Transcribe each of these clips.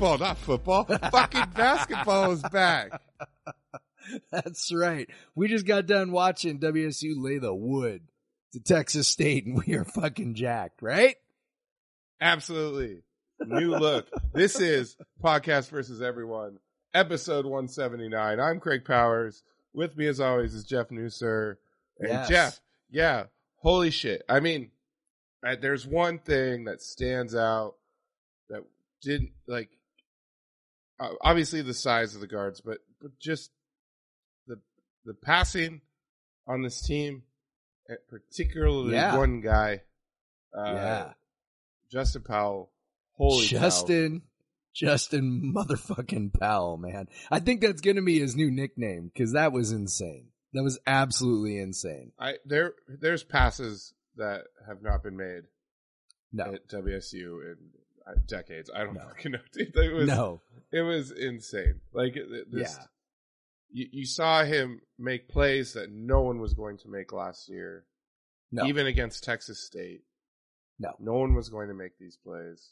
Not football. Fucking basketball is back. That's right. We just got done watching WSU lay the wood to Texas State and we are fucking jacked, right? Absolutely. New look. this is Podcast versus Everyone, episode 179. I'm Craig Powers. With me, as always, is Jeff Nusser. And Yes. Jeff, yeah, holy shit. I mean, there's one thing that stands out that didn't, like, obviously the size of the guards, but, but just the the passing on this team, uh, particularly Yeah. one guy, uh, yeah. Justin Powell. Holy cow. Justin, Justin motherfucking Powell, man. I think that's going to be his new nickname because that was insane. That was absolutely insane. I there there's passes that have not been made No, at WSU in uh, decades. I don't No. fucking know. Dude, it was no. it was insane. Like this, Yeah. you, you saw him make plays that no one was going to make last year, No. even against Texas State. No. no one was going to make these plays.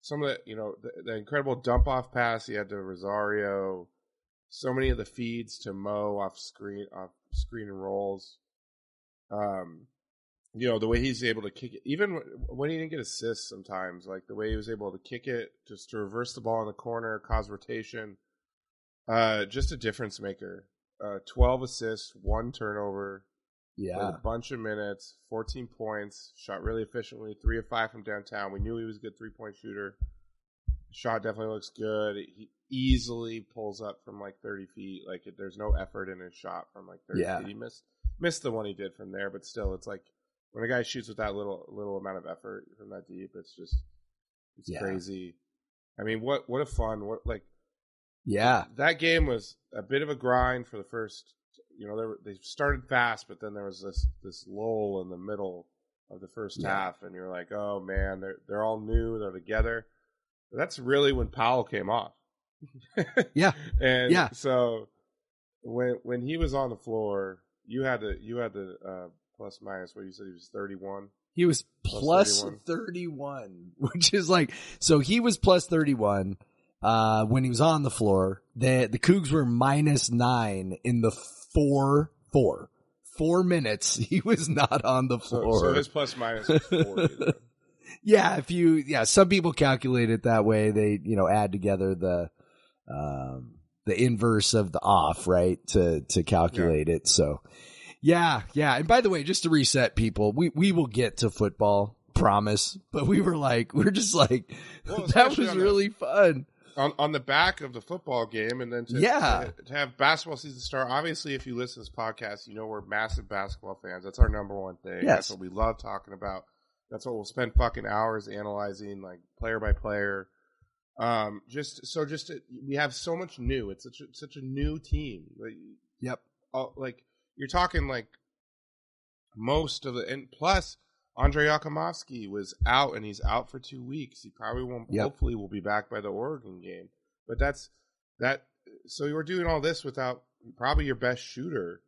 Some of the you know the, the incredible dump off pass he had to Rosario. So many of the feeds to Mo off screen off screen rolls. Um, you know the way he's able to kick it, even when he didn't get assists. Sometimes, like the way he was able to kick it, just to reverse the ball in the corner, cause rotation. Uh, just a difference maker. Uh, twelve assists, one turnover, Yeah. a bunch of minutes, fourteen points, shot really efficiently, three of five from downtown. We knew he was a good three point shooter. Shot definitely looks good. He easily pulls up from like thirty feet. Like there's no effort in his shot from like thirty Yeah. feet. He missed missed the one he did from there, but still, it's like when a guy shoots with that little little amount of effort from that deep, it's just it's Yeah. crazy. I mean, what what a fun what like Yeah. that game was a bit of a grind for the first. You know, they were, they started fast, but then there was this this lull in the middle of the first Yeah. half, and you're like, oh man, they're they're all new, they're together. But that's really when Powell came off. Yeah. and Yeah. so when when he was on the floor, you had to you had to uh, plus minus what you said he was 31. He was Plus plus 31. 31, which is like, so he was plus 31, uh, when he was on the floor. The, the Cougs were minus nine in the four, four, four minutes. He was not on the floor. so his plus minus was 40. yeah, if you, yeah, some people calculate it that way. They, you know, add together the, um, the inverse of the off, right? To, to calculate it. So yeah, yeah. And by the way, just to reset people, we, we will get to football, promise. But we were like, we're just like, Well, that was the- really fun. on on the back of the football game, and then to Yeah. to, to have basketball season start. Obviously, if you listen to this podcast, you know we're massive basketball fans. That's our number one thing. Yes. That's what we love talking about. That's what we'll spend fucking hours analyzing, like player by player. Um, just so just we have so much new. It's such a, such a new team. Like, Yep. all, like you're talking like most of the and plus Andre Jakimovski was out and he's out for two weeks. He probably won't. Yep. Hopefully, will be back by the Oregon game. But that's that. So you were doing all this without probably your best shooter.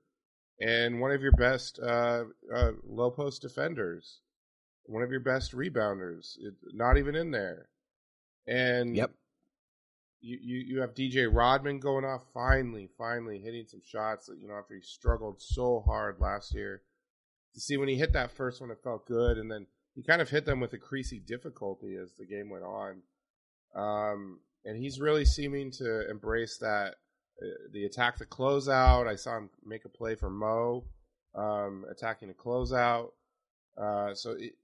and one of your best uh, uh, low post defenders, one of your best rebounders, it, not even in there. And Yep. You, you you have DJ Rodman going off finally, finally hitting some shots that you know after he struggled so hard last year. To see when he hit that first one, it felt good, and then he kind of hit them with a creasy difficulty as the game went on. Um, and he's really seeming to embrace that uh, the attack to closeout. I saw him make a play for Mo, um, attacking a closeout. Uh, so it,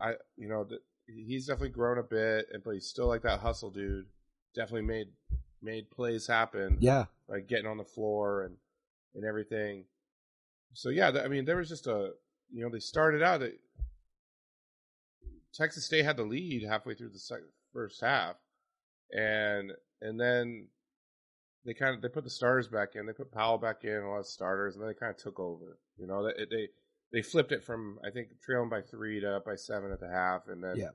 I, you know, the, he's definitely grown a bit, and but he's still like that hustle dude. Definitely made made plays happen, Yeah. like getting on the floor and and everything. So yeah, I mean, there was just a you know they started out. Texas State had the lead halfway through the sec- first half, and and then they kind of they put the starters back in. They put Powell back in, a lot of starters, and then they kind of took over. You know, they they they flipped it from I think trailing by three to up by seven at the half, and then Yeah.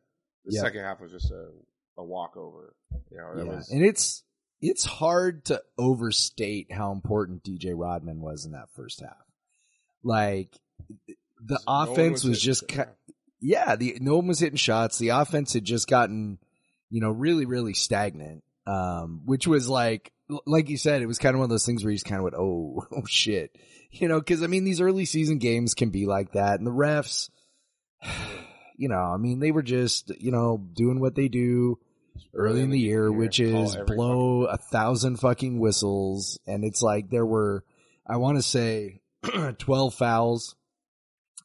the Yeah. second half was just a a walkover. You know, yeah. was and it's it's hard to overstate how important DJ Rodman was in that first half. Like the no one offense was, hitting just ki- yeah, the no one was hitting shots. The offense had just gotten, you know, really, really stagnant. Um, which was like, like you said, it was kind of one of those things where you just kind of went, oh, oh shit, you know, because I mean, these early season games can be like that, and the refs, you know, I mean, they were just, you know, doing what they do early in the year, which is blow a thousand fucking whistles, and it's like there were, I want to say, twelve fouls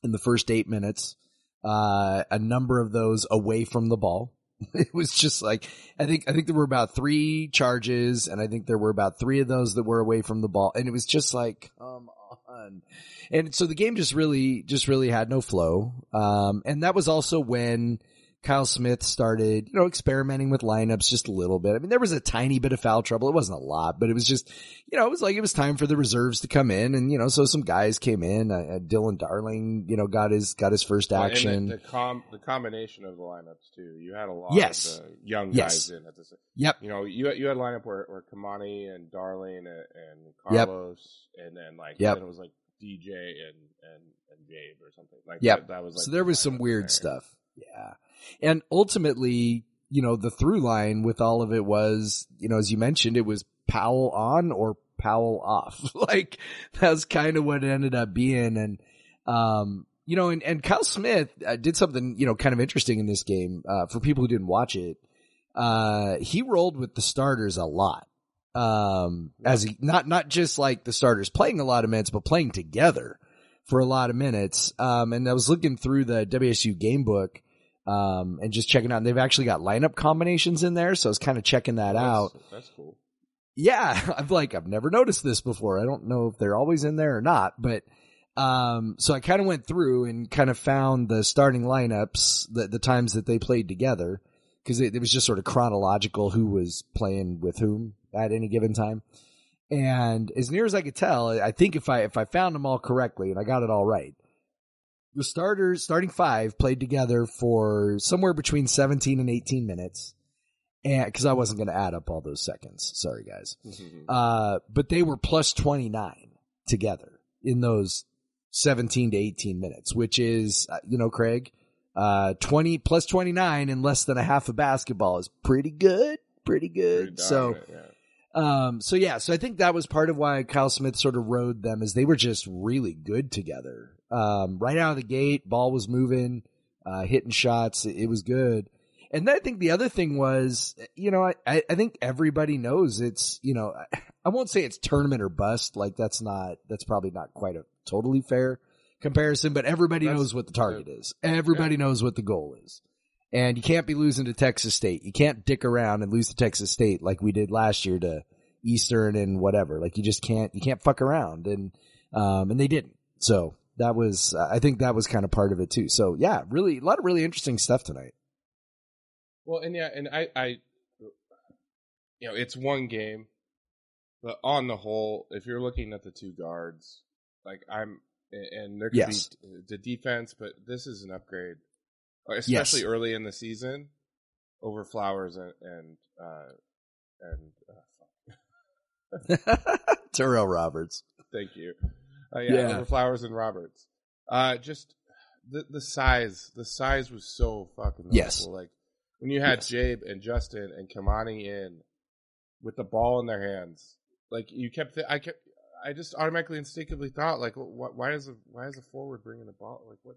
in the first eight minutes. Uh, a number of those away from the ball. It was just like I think I think there were about three charges, and I think there were about three of those that were away from the ball, and it was just like, come on. And so the game just really, just really had no flow. Um, and that was also when Kyle Smith started, you know, experimenting with lineups just a little bit. I mean, there was a tiny bit of foul trouble. It wasn't a lot, but it was just, you know, it was like it was time for the reserves to come in, and you know, so some guys came in. Uh, uh, Dylan Darling, you know, got his got his first Well, action. The, the, com- the combination of the lineups too. You had a lot Yes. of young Yes. guys in at this. yep. You know, you you had a lineup where, where Kamani and Darling and, and Yep. Carlos, and then like Yep. then it was like DJ and and and Jabe or something. Like Yep. that, that was like so there the was some weird there. stuff. Yeah. And ultimately, you know, the through line with all of it was, you know, as you mentioned, it was Powell on or Powell off. like that's kind of what it ended up being. And, um, you know, and, and Kyle Smith uh, did something, you know, kind of interesting in this game, uh, for people who didn't watch it. Uh, he rolled with the starters a lot. Um, as he, not, not just like the starters playing a lot of minutes, but playing together for a lot of minutes. Um, and I was looking through the WSU game book, um, and just checking out, and they've actually got lineup combinations in there. So I was kind of checking that That's- out. That's cool. Yeah. I've like, I've never noticed this before. I don't know if they're always in there or not, but, um, so I kind of went through and kind of found the starting lineups, the, the times that they played together. Cause it, it was just sort of chronological who was playing with whom at any given time. And as near as I could tell, I think if I, if I found them all correctly and I got it all right, the starters, starting five played together for somewhere between 17 and 18 minutes. And cause I wasn't going to add up all those seconds. Sorry guys. Uh, but they were plus 29 together in those 17 to 18 minutes, which is, uh, you know, Craig, uh, 20 plus 29 in less than a half of basketball is pretty good. Pretty good. Pretty so, yeah. um, so yeah, so I think that was part of why Kyle Smith sort of rode them is they were just really good together. Um, right out of the gate, ball was moving, uh, hitting shots. It, it was good. And then I think the other thing was, you know, I, I think everybody knows it's, you know, I- won't say it's tournament or bust. Like that's not, that's probably not quite a totally fair comparison, but everybody That's- knows what the target is. Everybody knows what the goal is. And you can't be losing to Texas State. You can't dick around and lose to Texas State like we did last year to Eastern and whatever. Like you just can't, you can't fuck around. And, um, and they didn't. So that was, I think that was kind of part of it too. So yeah, really, a lot of really interesting stuff tonight. Well, and yeah, and I, I, you know, it's one game, but on the whole, if you're looking at the two guards, like I'm, and there could Yes. be the defense, but this is an upgrade, uh, especially Yes. early in the season, over Flowers and and uh, and uh, Tyrell Roberts. thank you. Uh, yeah, Yeah. Flowers and Roberts. Uh, just the the size, the size was so fucking Yes. noticeable. Like when you had Yes. Jabe and Justin and Kamani in with the ball in their hands, like you kept, th- I kept, I just automatically instinctively thought, like, wh- why is the why is the forward bringing the ball? Like what?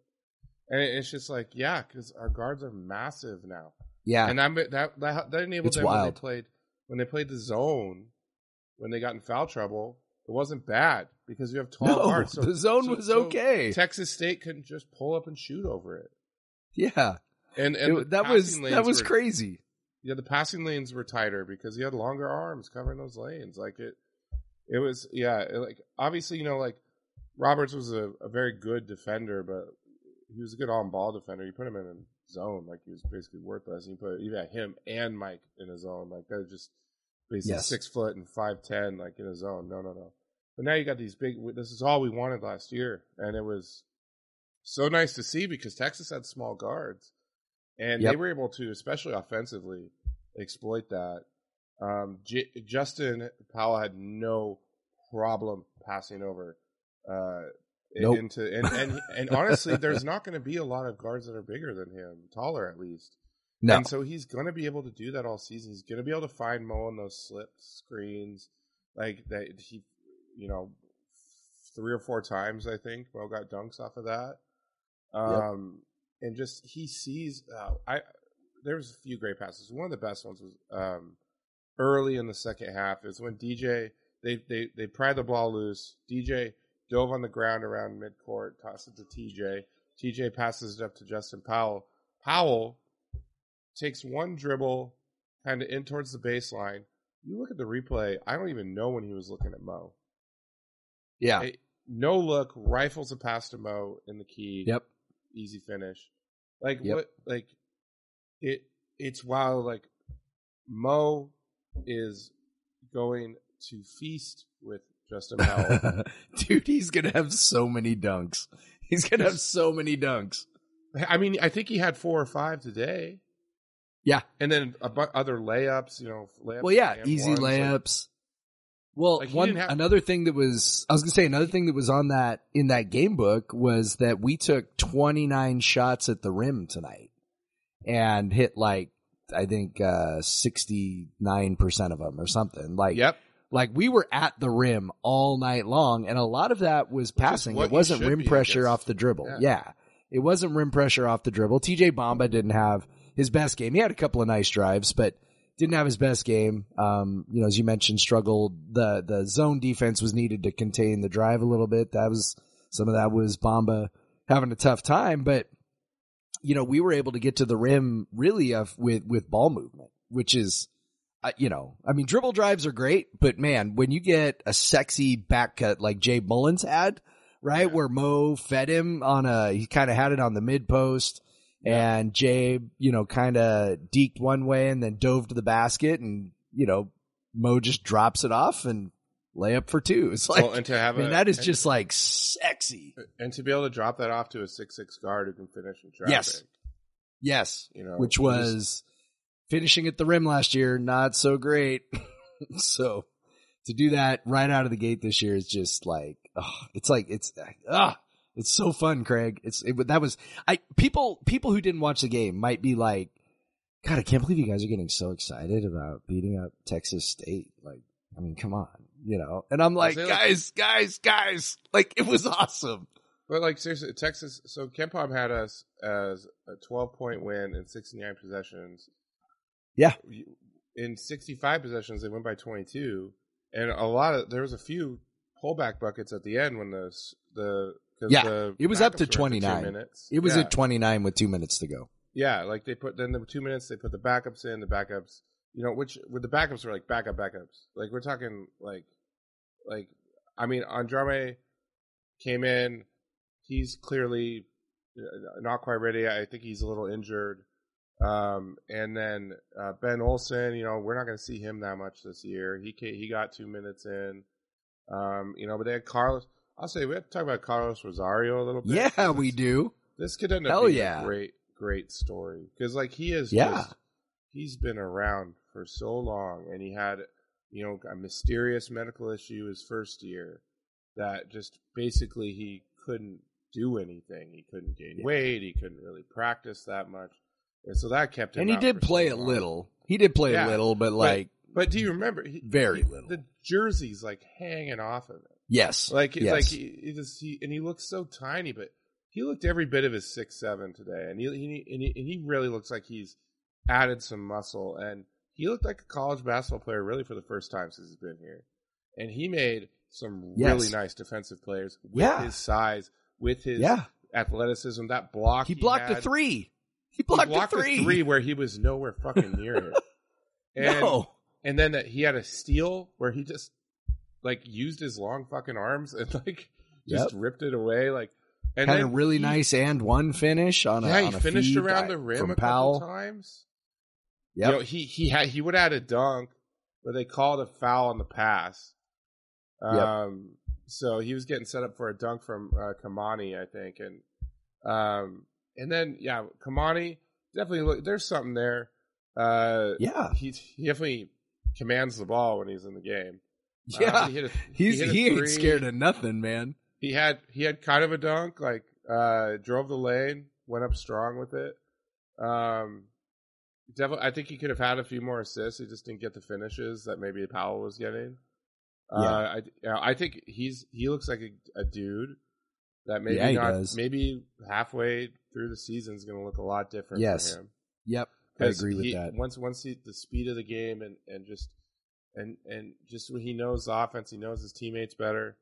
And it's just like, yeah, because our guards are massive now, Yeah. and I'm that that that enabled It's them when wild. they played when they played the zone when they got in foul trouble. It wasn't bad because you have tall no, guards. So the zone so- was so okay. Texas State couldn't just pull up and shoot over it. yeah. And, and It- that was that was were- crazy. Yeah, the passing lanes were tighter because he had longer arms covering those lanes. Like it, it was yeah. it, like obviously, you know, like Roberts was a, a very good defender, but he was a good on ball defender. You put him in a zone, like he was basically worthless. And you put you got him and Mike in a zone, like they're just basically Yes. six foot and five ten, like in a zone. No, no, no. But now you got these big. This is all we wanted last year, and it was so nice to see because Texas had small guards, and they were able to, especially offensively, exploit that. Um, J- Justin Powell had no problem passing over uh, Nope. into, and and and honestly, there's not going to be a lot of guards that are bigger than him, taller at least. No. And so he's going to be able to do that all season. He's going to be able to find Mo on those slip screens, like that. He, you know, three or four times I think Mo got dunks off of that. Um, and just he sees. Uh, I there was a few great passes. One of the best ones was um, early in the second half. Is when DJ they they they pried the ball loose. DJ dove on the ground around midcourt, tossed it to TJ. TJ passes it up to Justin Powell. Powell takes one dribble kind of in towards the baseline. You look at the replay, I don't even know when he was looking at Mo. Yeah. Hey, no look, rifles a pass to Mo in the key. Yep. Easy finish. Like Yep. what like it it's wild like Mo is going to feast with Justin Powell. Dude, he's gonna have so many dunks. He's gonna have so many dunks. I mean, I think he had four or five today. Yeah. And then a bu- other layups, you know, layups. Well, yeah, easy ones, layups. Well, Like, one have- another thing that was I was gonna say another thing that was on that in that game book was that we took 29 shots at the rim tonight and hit like I think uh 69 percent of them or something. Like Yep. like we were at the rim all night long, and a lot of that was passing. It wasn't rim be pressure off the dribble. Yeah. Yeah. it wasn't rim pressure off the dribble. TJ Bamba didn't have his best game. He had a couple of nice drives, but didn't have his best game. Um, you know, as you mentioned, struggled. The the zone defense was needed to contain the drive a little bit. That was some of that was Bamba having a tough time, but you know, we were able to get to the rim really of with with ball movement, which is uh, you know, I mean, dribble drives are great, but man, when you get a sexy back cut like Jabe Mullins had, right, Yeah. where Mo fed him on a, he kind of had it on the mid post, and Jay, you know, kind of deked one way and then dove to the basket, and you know, Mo just drops it off and layup for two. It's like, well, and to have I mean, a, that is and- just like sexy. and to be able to drop that off to a six six guard who can finish in traffic. Yes. Yes, You know, which just- was finishing at the rim last year, not so great. so to do that right out of the gate this year is just like, oh, it's like it's ah, it's so fun, Craig. It's it, that was I people people who didn't watch the game might be like, God, I can't believe you guys are getting so excited about beating up Texas State. Like, I mean, come on, you know. And I'm like, say, like- guys, guys, guys, like it was awesome. But like seriously, Texas. So KenPom had us as a 12 point win in 69 possessions. Yeah. In 65 possessions, they went by 22, and a lot of there was a few pullback buckets at the end when the the Yeah, it was up to backups were at the two 29. minutes. It was yeah. at 29 with two minutes to go. Yeah, like they put then the two minutes they put the backups in the backups. You know, which with the backups were like backup backups. Like we're talking like like I mean Adrame came in. He's clearly uh, not quite ready. I think he's a little injured. Um, and then uh, Ben Olson, you know, we're not going to see him that much this year. He he got two minutes in. Um, you know, but they had Carlos. I'll say we have to talk about Carlos Rosario a little bit. Yeah, we do. this could end up Hell being yeah. a great, great story because like he is, Yeah. just, he's been around for so long, and he had, you know, a mysterious medical issue his first year, that just basically he couldn't do anything. He couldn't gain Yeah. weight. He couldn't really practice that much, and so that kept him. and he did for so play a little. He did play Yeah, a little, but like But do you remember? He, Very he- little. The jersey's like hanging off of it. Yes, Like, yes. like he, he just he and he looks so tiny, but he looked every bit of his six seven today, and he, he and he and he really looks like he's added some muscle, and he looked like a college basketball player really for the first time since he's been here, and he made some Yes. really nice defensive players with Yeah. his size, with his yeah, athleticism. That block he blocked had, a three. He He blocked, blocked a three. a three where he was nowhere fucking near it. And, no, and then that he had a steal where he just like used his long fucking arms and like just ripped it away. Like and had a really he- nice and one finish on a yeah, on he a finished around the rim a couple times. Yeah, You know, he he had he would add a dunk, but they called a foul on the pass. Yep. Um, so he was getting set up for a dunk from uh, Kamani, I think, and um, and then yeah, Kamani definitely look. There's something there. Uh, yeah, he he definitely commands the ball when he's in the game. Uh, yeah. he, a, He's a he ain't scared of nothing, man. He had he had kind of a dunk, like uh, drove the lane, went up strong with it. Um, definitely, I think he could have had a few more assists. He just didn't get the finishes that maybe Powell was getting. Uh, Yeah. I I think he's he looks like a, a dude that maybe Yeah, not does. maybe halfway through the season is going to look a lot different Yes. for him. Yep, I agree with he- that. Once once he, the speed of the game and and just and and just when he knows the offense, he knows his teammates better.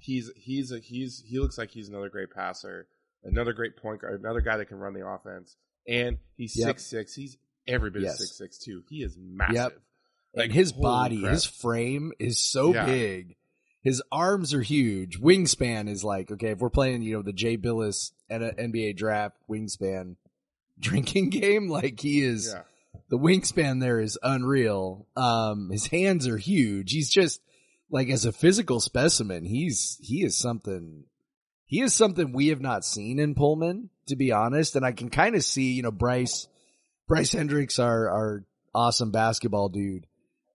He's he's a he's he looks like he's another great passer, another great point guard, another guy that can run the offense, and he's Yep. six six. He's every bit Yes. of six six too. He is massive. Yep. Like, and his body, crap. his frame is so Yeah. big. His arms are huge. Wingspan is like okay. If we're playing, you know, the Jay Bilas N- NBA draft wingspan drinking game, like he is. yeah. The wingspan there is unreal. Um, his hands are huge. He's just like as a physical specimen, he's he is something. He is something we have not seen in Pullman, to be honest. And I can kind of see, you know, Bryce, Bryce Hendricks, our our awesome basketball dude,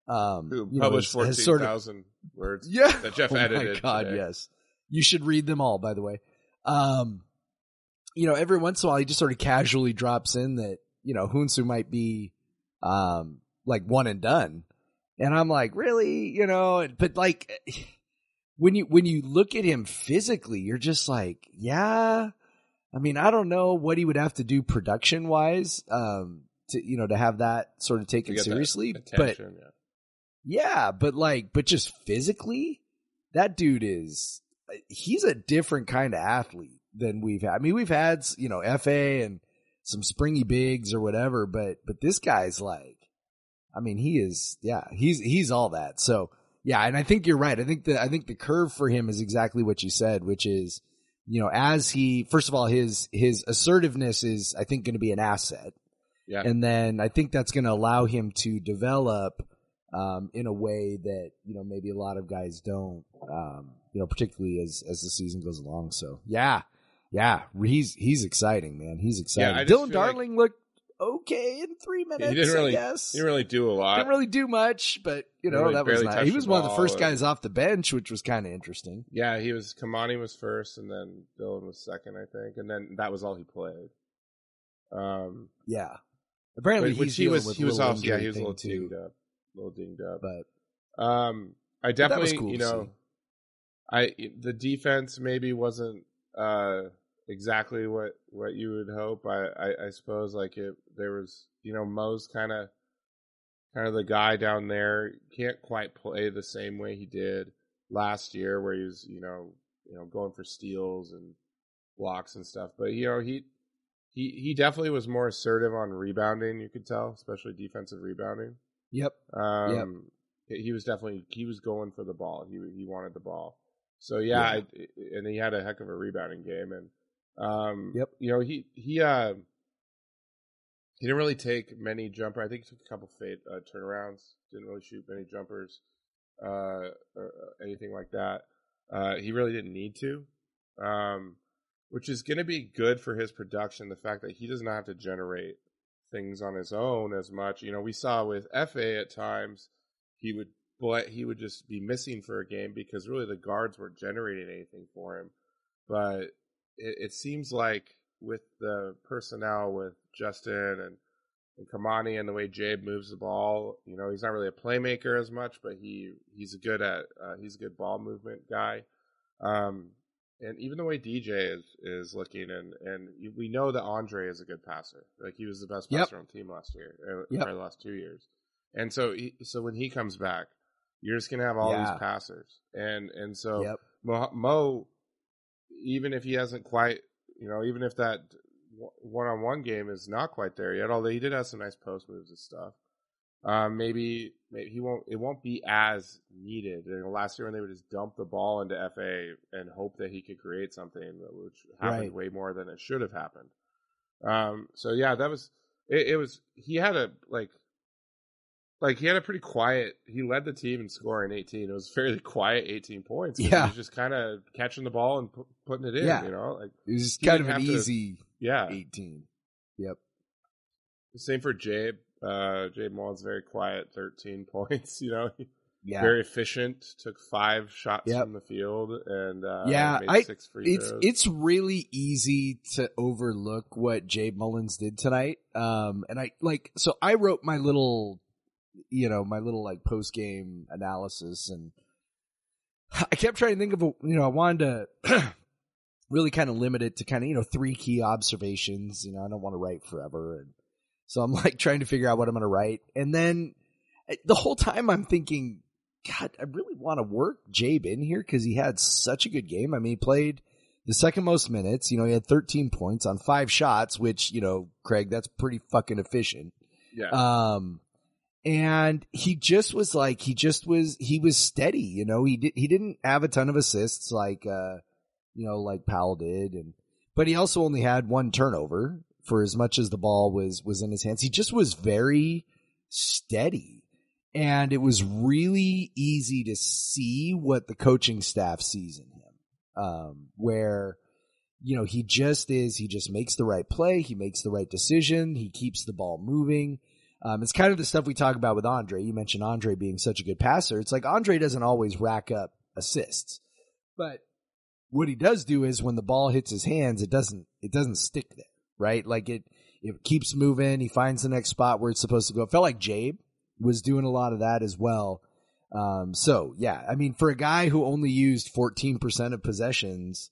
um, Who you know, published has- has fourteen sort of- words? yeah. that Jeff oh edited my god, today. yes. You should read them all, by the way. Um, you know, every once in a while he just sort of casually drops in that, you know, Houinsou might be um like one and done. And I'm like, really? You know, but like when you when you look at him physically, you're just like, yeah. I mean, I don't know what he would have to do production wise, um, to you know, to have that sort of taken seriously. But yeah. yeah, but like, but just physically, that dude is, he's a different kind of athlete than we've had. I mean, we've had, you know, Efe and some springy bigs or whatever, but, but this guy's like, I mean, he is, yeah, he's, he's all that. So yeah, and I think you're right. I think the, I think the curve for him is exactly what you said, which is, you know, as he, first of all, his, his assertiveness is, I think, going to be an asset. Yeah. And then I think that's going to allow him to develop um, in a way that you know maybe a lot of guys don't. Um, you know, particularly as as the season goes along. So yeah, yeah, he's he's exciting, man. He's exciting. Just Dylan feel like- Darling looked okay in three minutes. he didn't really I guess. he didn't really do a lot. Didn't really do much, but you know Really that was nice. He was one of the first and- guys off the bench, which was kind of interesting. Yeah, he was Kamani was first, and then Dylan was second, I think, and then that was all he played. Um, Yeah, apparently which he's he was with he was also yeah he was a little too, dinged up, a little dinged up. but Um, I But that was definitely cool you know. I the defense maybe wasn't uh exactly what what you would hope. I I, I suppose like it there was you know Mo's kind of kind of the guy down there can't quite play the same way he did last year where he was you know you know going for steals and blocks and stuff. But you know he he he definitely was more assertive on rebounding. You could tell, especially defensive rebounding. yep, Um, he was definitely he was going for the ball. He he wanted the ball. So yeah, Yeah. I, and he had a heck of a rebounding game. And um, Yep. you know he he uh he didn't really take many jumper. I think he took a couple fade uh, turnarounds. Didn't really shoot many jumpers, uh, or anything like that. Uh, he really didn't need to. Um, which is going to be good for his production. The fact that he doesn't have to generate things on his own as much. You know, we saw with Efe at times he would but he would just be missing for a game because really the guards weren't generating anything for him. But it, it seems like with the personnel with Justin and and Kamani and the way Jabe moves the ball, you know, he's not really a playmaker as much, but he he's a good at uh, he's a good ball movement guy. Um, and even the way DJ is is looking, and and we know that Andre is a good passer. Like he was the best Yep. passer on the team last year, or Yep. or the last two years. And so he, so when he comes back, you're just gonna have all Yeah. these passers, and and so Yep. Mo, Mo, even if he hasn't quite, you know, even if that one on one game is not quite there yet, although he did have some nice post moves and stuff. Um, maybe, maybe he won't. It won't be as needed. You know, last year when they would just dump the ball into Efe and hope that he could create something, which happened Right. way more than it should have happened. Um, so yeah, that was it, it. Was he had a like, like he had a pretty quiet. He led the team in scoring eighteen. It was fairly quiet, eighteen points. Yeah. he was just kind of catching the ball and pu- putting it in. Yeah. You know, like It was kind of an have to- easy yeah. 18. Yep. Same for Jabe. Uh, Jabe Mullins very quiet, thirteen points. You know, Yeah. very efficient. Took five shots Yep. from the field and uh, Yeah, made I- it's throws. it's really easy to overlook what Jabe Mullins did tonight. Um, and I like so I wrote my little, you know, my little like post game analysis, and I kept trying to think of a, you know, I wanted to really kind of limit it to kind of you know three key observations. You know, I don't want to write forever, and so I'm like trying to figure out what I'm going to write, and then eh, the whole time I'm thinking. God, I really want to work Jabe in here because he had such a good game. I mean, he played the second most minutes. You know, he had 13 points on five shots, which, you know, Craig, that's pretty fucking efficient. yeah. Um, and he just was like, he just was, he was steady, you know, he did, he didn't have a ton of assists like, uh, you know, like Powell did. And, but he also only had one turnover for as much as the ball was, was in his hands. He just was very steady. And it was really easy to see what the coaching staff sees in him. Um, where, you know, he just is, he just makes the right play. He makes the right decision. He keeps the ball moving. Um, it's kind of the stuff we talk about with Andre. You mentioned Andre being such a good passer. It's like Andre doesn't always rack up assists, but what he does do is when the ball hits his hands, it doesn't, it doesn't stick there, right? Like it, it keeps moving. He finds the next spot where it's supposed to go. It felt like Jabe was doing a lot of that as well. Um, so yeah, I mean, for a guy who only used 14% of possessions,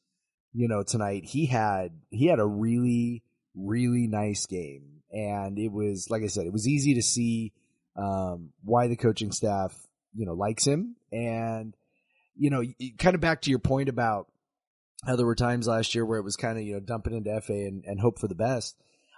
you know, tonight, he had, he had a really, really nice game. And it was, like I said, it was easy to see, um, why the coaching staff, you know, likes him. And, you know, kind of back to your point about how there were times last year where it was kind of, you know, dumping into Efe and, and hope for the best.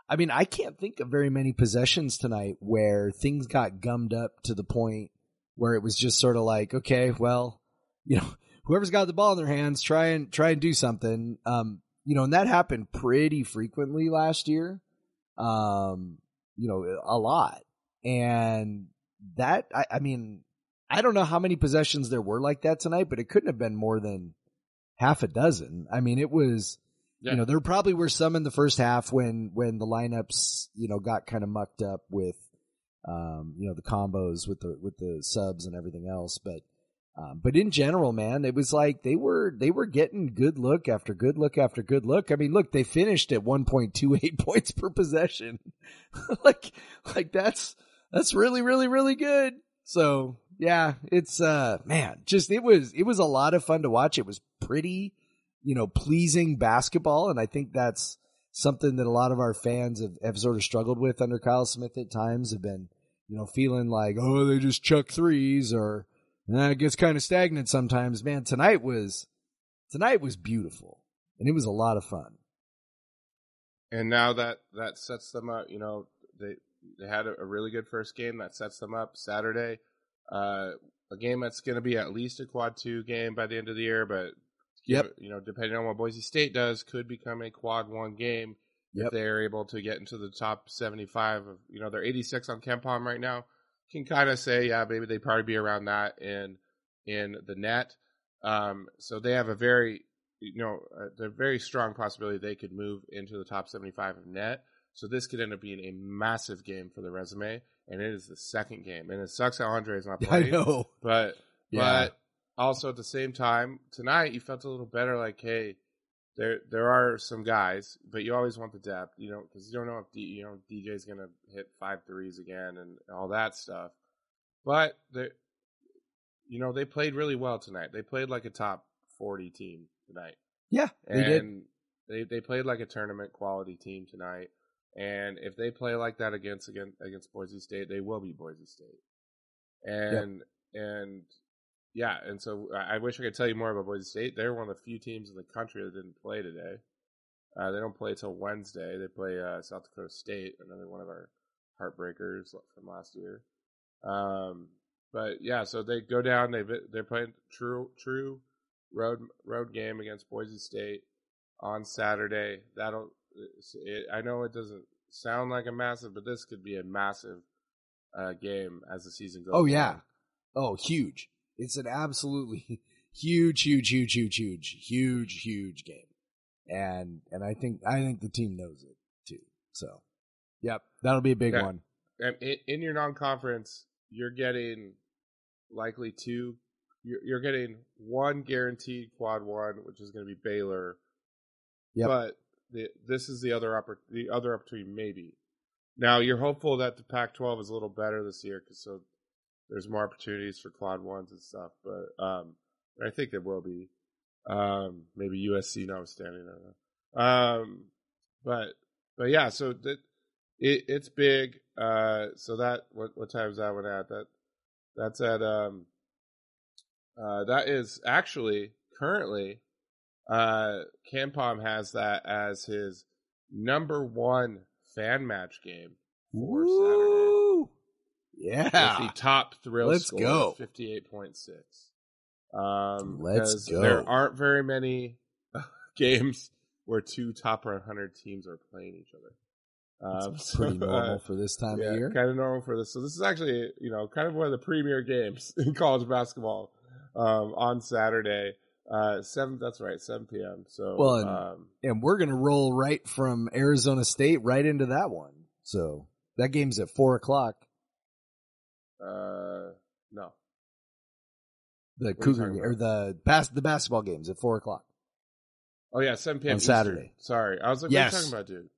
I mean, I can't think of very many possessions tonight where things got gummed up to the point where it was just sort of like, okay, well, you know, whoever's got the ball in their hands, try and try and do something. Um, you know, and that happened pretty frequently last year. Um, you know, a lot. And that, I, I mean, I don't know how many possessions there were like that tonight, but it couldn't have been more than half a dozen. I mean, it was, Yeah. you know, there probably were some in the first half when, when the lineups, you know, got kind of mucked up with, um, you know, the combos with the, with the subs and everything else. But, um, but in general, man, it was like they were, they were getting good look after good look after good look. I mean, look, they finished at 1.28 points per possession. like, like that's, that's really, really, really good. So yeah, it's, uh, man, just, it was, it was a lot of fun to watch. It was pretty, you know, pleasing basketball. And I think that's something that a lot of our fans have, have sort of struggled with under Kyle Smith at times have been, you know, feeling like, oh, they just chuck threes or eh, it gets kind of stagnant sometimes. Man, tonight was, tonight was beautiful and it was a lot of fun. and now that that sets them up. You know, they they had a, a really good first game that sets them up Saturday. Uh, a game that's going to be at least a quad two game by the end of the year, but Yep. you know, depending on what Boise State does, could become a quad one game Yep. if they're able to get into the top seventy five. Of you know, they're eighty six on KenPom right now. Can kind of say, yeah, maybe they probably be around that in in the net. Um, so they have a very you know, a, a very strong possibility they could move into the top 75 of net. So this could end up being a massive game for the resume, and it is the second game. And it sucks how Andre is not playing. I know. but Yeah. but also at the same time tonight you felt a little better. Like hey, there there are some guys, but you always want the depth, you know, because you don't know if D, you know DJ's gonna hit five threes again and all that stuff. But they, you know, they played really well tonight. They played like a top forty team tonight Yeah, they did. they they played like a tournament quality team tonight. And if they play like that against against against Boise State, they will be Boise State. And and yeah, and so I I wish I could tell you more about Boise State. They're one of the few teams in the country that didn't play today. Uh, they don't play till Wednesday. They play uh, South Dakota State, another one of our heartbreakers from last year. Um, but yeah, so they go down. They they're playing true true road road game against Boise State on Saturday. That'll it, I know it doesn't sound like a massive, but this could be a massive uh, game as the season goes. Oh yeah. Oh, huge. It's an absolutely huge, huge, huge, huge, huge, huge, huge game. And and I think I think the team knows it too. So yep, that'll be a big Yeah. one. And in, in your non-conference, you're getting likely two. You're, you're getting one guaranteed quad one, which is going to be Baylor. Yep. But the, this is the other oppor- the other opportunity, maybe. Now you're hopeful that the Pac-12 is a little better this year, because so there's more opportunities for quad ones and stuff. But um, I think there will be. Um, maybe USC notwithstanding. I don't know. Um, but but yeah, so that it, it's big. Uh, so that what what time is that one at? That that's at um. Uh, that is actually currently, uh, KenPom has that as his number one fan match game for Saturday. Yeah. the top thrill Let's score, go. fifty eight point six. Um, Let's go. There aren't very many games where two top 100 teams are playing each other. Um, It's pretty so, uh, normal for this time yeah, of year. kind of normal for this. So this is actually, you know, kind of one of the premier games in college basketball um, on Saturday. Uh, seven. That's right, seven p.m. So, Well, and- um, And we're gonna roll right from Arizona State right into that one. So that game's at four o'clock. Uh, no, The are Cougar or the bas- the basketball games at four o'clock. oh yeah, seven p.m. On Eastern. Saturday. Sorry, I was like, Yes. what are you talking about, dude?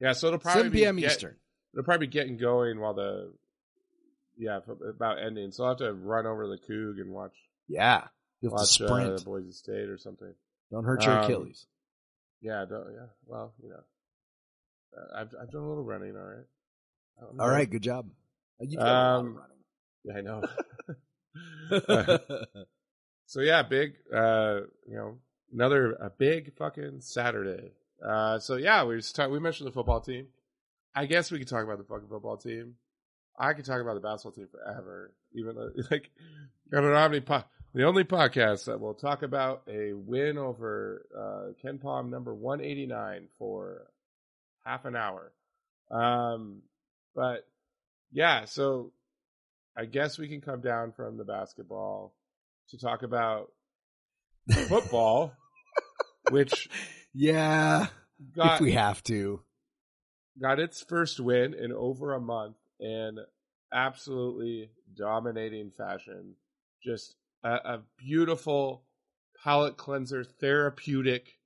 Yeah, so it'll probably Seven be p.m. get- Eastern. It'll probably be getting going while the yeah about ending. So I'll have to run over to the Coug and watch Yeah, you have to watch uh, sprint. Boise State or something. Don't hurt your um, Achilles. Yeah, don't, yeah. Well, you know, uh, I've I've done a little running. All right. All good. right, good job. You got a lot of Um, Yeah, I know. running. so yeah, big. Uh, you know, another a big fucking Saturday. Uh, so yeah, we just talk, we mentioned the football team. I guess we could talk about the fucking football team. I could talk about the basketball team forever. Even though, like, I don't know how many po- the only podcast that will talk about a win over uh, KenPom number one eighty nine for half an hour. Um, but yeah, so I guess we can come down from the basketball to talk about football, which yeah, got if we have to. got its first win in over a month in absolutely dominating fashion. Just a, a beautiful palate cleanser, therapeutic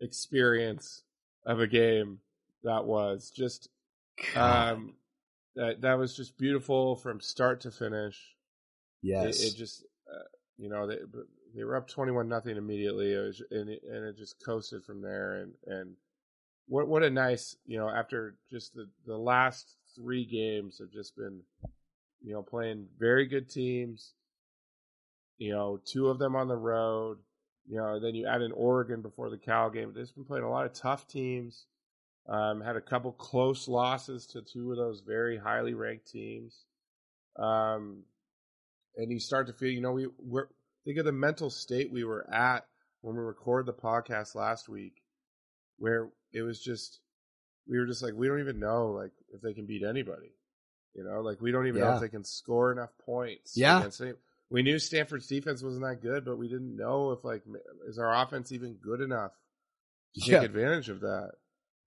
experience of a game that was just um that that was just beautiful from start to finish. yes, It, it just, uh, you know, they they were up twenty one nothing immediately, it was, and it, and it just coasted from there. And and what what a nice, you know, after just the the last three games have just been, you know, playing very good teams. You know, two of them on the road. You know, then you add in Oregon before the Cal game. They've been playing a lot of tough teams. Um, had a couple close losses to two of those very highly ranked teams. Um, and you start to feel, you know, we we're think of the mental state we were at when we recorded the podcast last week, where it was just we were just like we don't even know like if they can beat anybody, you know, like we don't even know if they can score enough points. Yeah. we knew Stanford's defense wasn't that good, but we didn't know if like is our offense even good enough to Yeah. take advantage of that.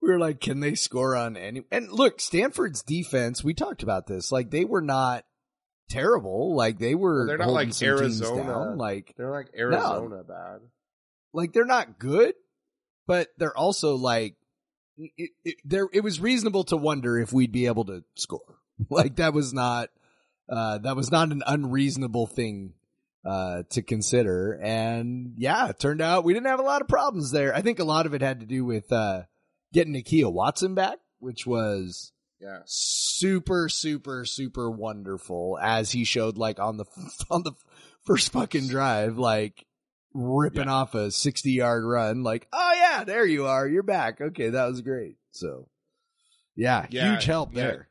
We were like, can they score on any? And look, Stanford's defense. We talked about this. Like they were not terrible. Like they were. Well, they're not like Arizona. Like They're like Arizona bad. like they're not good, but they're also like it, it, there. It was reasonable to wonder if we'd be able to score. Like that was not uh, that was not an unreasonable thing uh, to consider. And yeah, it turned out we didn't have a lot of problems there. I think a lot of it had to do with uh, getting Nakia Watson back, which was Yeah. super, super, super wonderful as he showed like on the on the first fucking drive, like ripping off a sixty yard run. Like, oh yeah, there you are, you're back. Okay, that was great. So, yeah, Yeah, huge help yeah. there.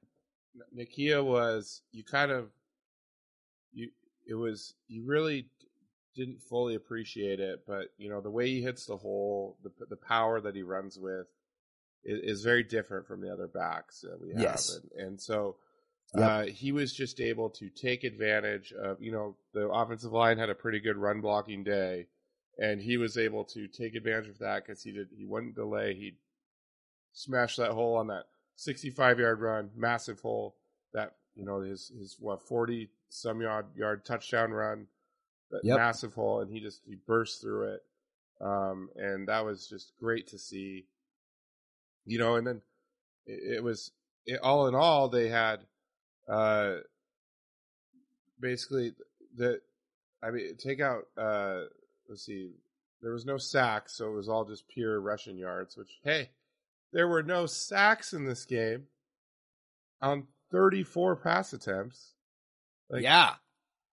Nakia was you kind of you it was you really didn't fully appreciate it, but you know the way he hits the hole, the the power that he runs with is, is very different from the other backs that we have, Yes. and, and so Yep. uh, he was just able to take advantage of you know the offensive line had a pretty good run blocking day, and he was able to take advantage of that because he did he wouldn't delay he smashed that hole on that 65 yard run, massive hole. That you know his his what 40 some yard yard touchdown run, that Yep. massive hole, and he just he burst through it, um, and that was just great to see. You know, and then it, it was it, all in all they had, uh, basically the, I mean take out uh, let's see, there was no sacks, so it was all just pure rushing yards. Which hey, there were no sacks in this game on 34 pass attempts. Like, yeah.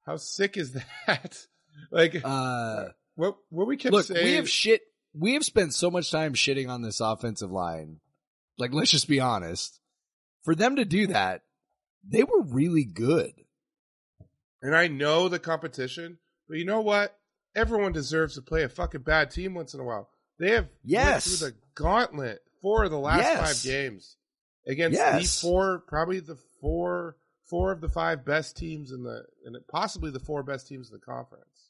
how sick is that? like, Uh, what what we kept look, saying. we have shit. We have spent so much time shitting on this offensive line. Like, let's just be honest. For them to do that, they were really good. and I know the competition, but you know what? Everyone deserves to play a fucking bad team once in a while. They have Yes. through the gauntlet four of the last Yes. five games against Yes. the four, probably the four, four of the five best teams in the, and possibly the four best teams in the conference.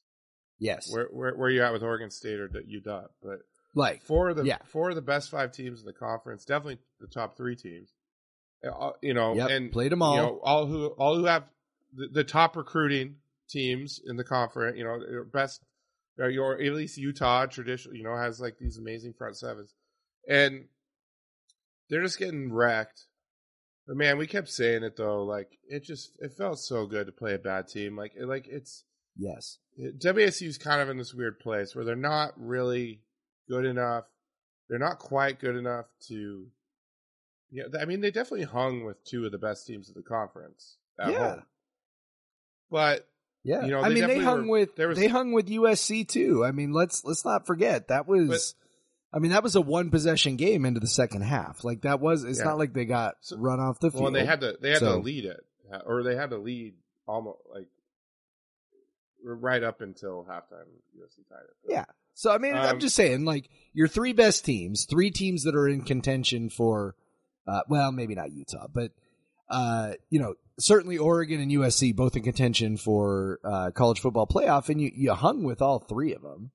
Yes. Where where where you at with Oregon State or UW? But like, four of the Yeah. four of the best five teams in the conference, definitely the top three teams. Eh, uh, You know, Yep, and them all. You know, all who all who have the, the top recruiting teams in the conference. You know, eh, your best or your at least Utah traditional. You know, has like these amazing front sevens, and they're just getting wrecked. But man, we kept saying it though. Like it just it felt so good to play a bad team. Like it, like it's yes. WSU's kind of in this weird place where they're not really good enough. They're not quite good enough to. Yeah, I mean, they definitely hung with two of the best teams of the conference at Yeah. home. But Yeah. You know, I mean, they hung were- with, was- they hung with USC too. I mean, let's, let's not forget that was, I mean, that was a one possession game into the second half. Like that was, it's Yeah. not like they got So- run off the field. well, and they had to they had So- to lead it, or they had to lead almost like right up until halftime. USC tied it. Yeah. So I mean, I'm Um, just saying, like your three best teams, three teams that are in contention for, uh, well, maybe not Utah, but uh, you know, certainly Oregon and USC both in contention for uh, college football playoff, and you you hung with all three of them,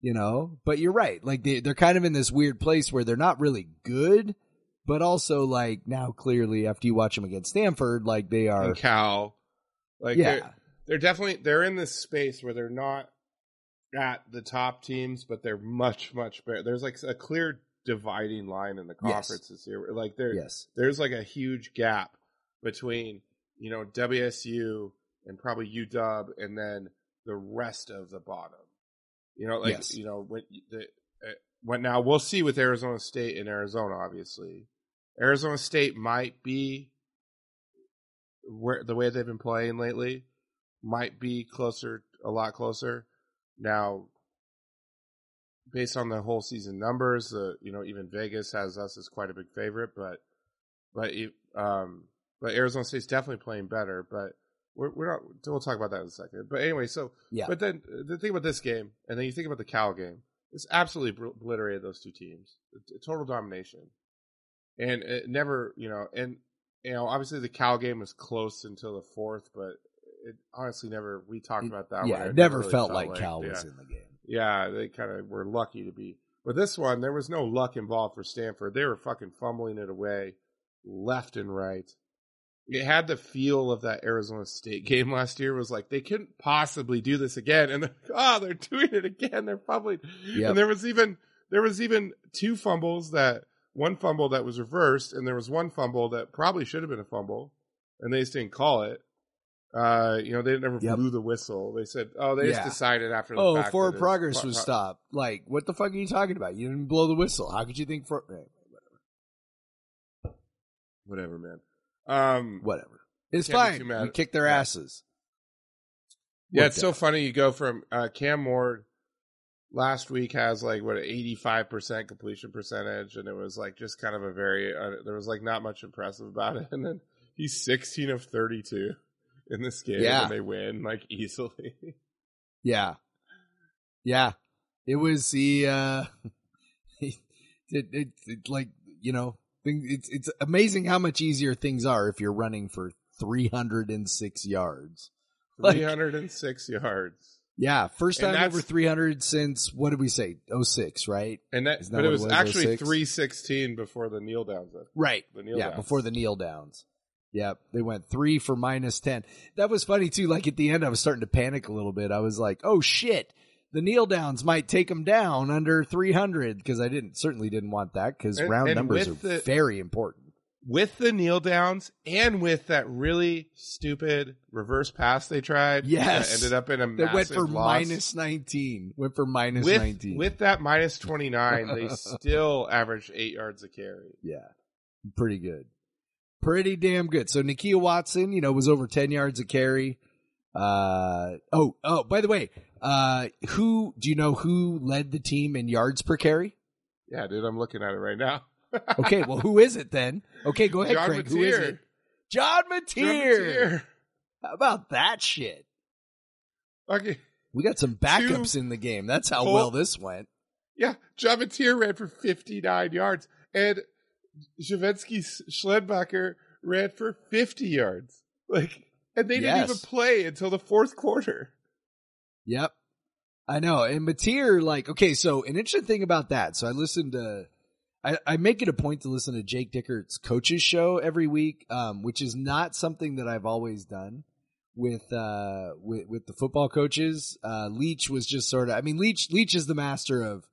you know. But you're right, like they they're kind of in this weird place where they're not really good, but also like now clearly after you watch them against Stanford, like they are, and Cal, like yeah, they're, definitely they're in this space where they're not at the top teams, but they're much much better. There's like a clear dividing line in the Yes. conference this year. Like there, yes, there's like a huge gap between you know WSU and probably UW, and then the rest of the bottom. You know, like Yes. you know when you- the uh, when now we'll see with Arizona State and Arizona. Obviously, Arizona State might be where the way they've been playing lately might be closer, a lot closer. Now, based on the whole season numbers, uh, you know, even Vegas has us as quite a big favorite, but but um, but Arizona State's definitely playing better. But we're we're not. We'll talk about that in a second. But anyway, so yeah, but then the thing about this game, and then you think about the Cal game, it's absolutely obliterated those two teams. Total domination, and it never, you know, and you know, obviously the Cal game was close until the fourth, but it honestly never. We talked about that. yeah, one. it never really felt like Cal yeah. was in the game. Yeah, they kind of were lucky to be. But this one, there was no luck involved for Stanford. They were fucking fumbling it away left and right. It had the feel of that Arizona State game last year. It was like they couldn't possibly do this again, and then, oh, ah, they're doing it again. They're fumbling, Yep. and there was even there was even two fumbles that one fumble that was reversed, and there was one fumble that probably should have been a fumble, and they just didn't call it. Uh, you know, they never Yep. blew the whistle. They said, "Oh, they just decided after the Oh, fact forward progress pro- was pro- stopped. Like, what the fuck are you talking about? You didn't blow the whistle. How could you think for right, Whatever, man. Um, whatever? It's fine. We kicked their Yeah. asses. Yeah, Worked it's so out. funny. You go from uh, Cam Ward last week has like what eighty five percent completion percentage, and it was like just kind of a very uh, there was like not much impressive about it. And then he's sixteen of thirty two in this game, Yeah. and they win like easily. Yeah. Yeah. It was the uh it, it, it like, you know, it's it's amazing how much easier things are if you're running for 306 yards. Like- Three hundred and six yards, Yeah, first time over 300 since what did we say? 06, right? and that that but it was was, actually 06? three sixteen before the kneel downs. Right. The kneel yeah, downs. before the kneel downs. Yep, they went three for minus ten. That was funny too. Like at the end, I was starting to panic a little bit. I was like, "Oh shit, the kneel downs might take them down under three hundred because I didn't certainly didn't want that because round and numbers are the- very important." with the kneel downs and with that really stupid reverse pass they tried. Yes. that ended up in a They massive went for loss. minus nineteen. Went for minus with, nineteen. With that minus 29, they still averaged eight yards a carry. yeah, pretty good, pretty damn good. So Nakia Watson, you know, was over ten yards a carry. Uh oh oh. By the way, uh, who do you know who led the team in yards per carry? Yeah, dude, I'm looking at it right now. Okay, well, who is it then? Okay, go ahead, John Craig. Who is it? John John Mateer. Mateer. How about that shit? Okay. We got some backups in the game. That's how Full- well this went. Yeah, John Mateer ran for 59 yards, and Djouvensky Schlenbaker ran for 50 yards. Like, and they didn't even play until the fourth quarter. Yep. I know. And Mateer, like, okay, so an interesting thing about that. So I listened to, I, I make it a point to listen to Jake Dickert's coaches show every week, um, which is not something that I've always done with, uh, with, with the football coaches. Uh, Leach was just sort of, I mean, Leach, Leach is the master of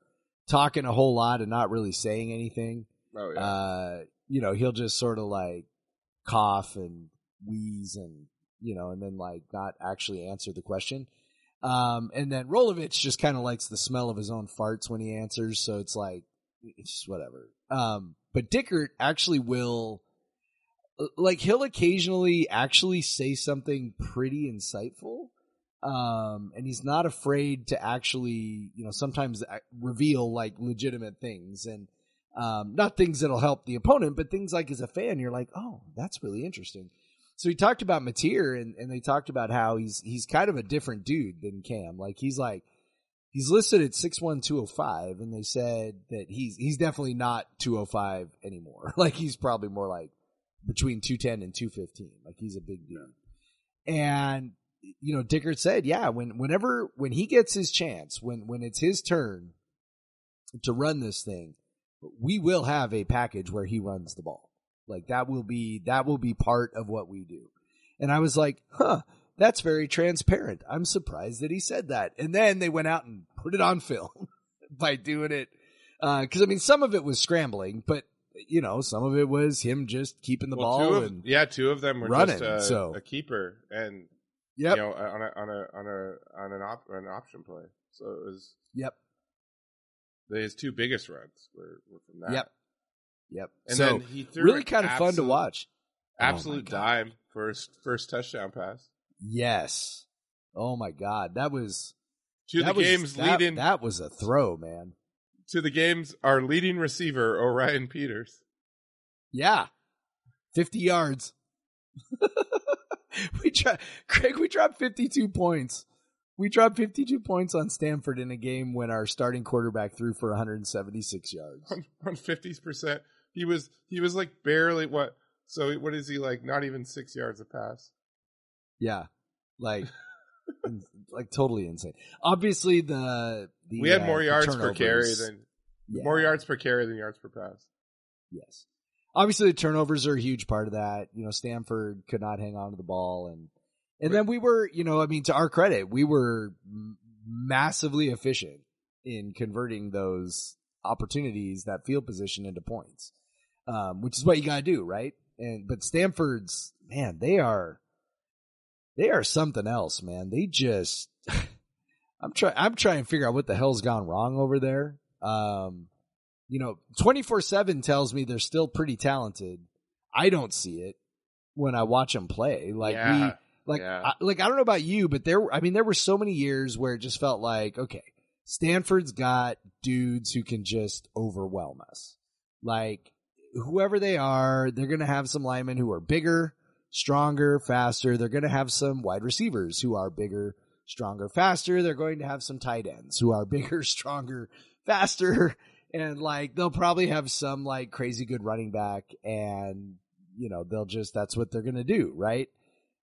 talking a whole lot and not really saying anything. Oh, uh, you know, he'll just sort of like cough and wheeze and, you know, and then like not actually answer the question. Um, and then Rolovich just kind of likes the smell of his own farts when he answers. So it's like, it's whatever. Um, but Dickert actually will, like, he'll occasionally actually say something pretty insightful. Um, and he's not afraid to actually, you know, sometimes uh, reveal like legitimate things and, um, not things that'll help the opponent, but things like as a fan, you're like, oh, that's really interesting. So he talked about Mateer and, and they talked about how he's he's kind of a different dude than Cam. Like he's like he's listed at six one two oh five, and they said that he's he's definitely not two oh five anymore. Like he's probably more like between two ten and two fifteen. Like he's a big dude. And you know, Dickert said, yeah, when whenever when he gets his chance, when when it's his turn to run this thing, we will have a package where he runs the ball. Like that will be that will be part of what we do. And I was like, huh, that's very transparent. I'm surprised that he said that. And then they went out and put it on film by doing it. Uh, cause I mean, some of it was scrambling, but you know, some of it was him just keeping the Well, two ball of, and yeah, two of them were running, just uh, so- a keeper, and yep, you know, on a on a on a on an op, an option play. So it was yep, his two biggest runs were, were from that. yep, yep. And so then he threw really kind of fun to watch. Oh Absolute God. dime first first touchdown pass Yes. Oh my God. That was, to that the was, game's that, leading that was a throw, man. to the game's our leading receiver Orion Peters. Yeah. 50 yards. we dro- Craig, we dropped 52 points. We dropped 52 points on Stanford in a game when our starting quarterback threw for 176 yards. on, on 50%. He was he was like barely what so what is he like not even 6 yards a pass. Yeah. Like, like totally insane. Obviously the, the we had uh, more yards per carry than Yeah. More yards per carry than yards per pass. Yes. Obviously, the turnovers are a huge part of that. You know, Stanford could not hang on to the ball, and and then we were, you know, I mean, to our credit, we were massively efficient in converting those opportunities, that field position, into points, um, which is what you got to do, right? And but Stanford's man, they are they are something else, man. They just I'm trying I'm trying to figure out what the hell's gone wrong over there. Um, you know, 24 7 tells me they're still pretty talented. I don't see it when I watch them play. Like, Yeah, we, like, yeah. I, like, I don't know about you, but there, I mean, there were so many years where it just felt like, okay, Stanford's got dudes who can just overwhelm us. Like, whoever they are, they're going to have some linemen who are bigger, stronger, faster. They're going to have some wide receivers who are bigger, stronger, faster. They're going to have some tight ends who are bigger, stronger, faster. And like, they'll probably have some like crazy good running back and, you know, they'll just, that's what they're going to do. Right.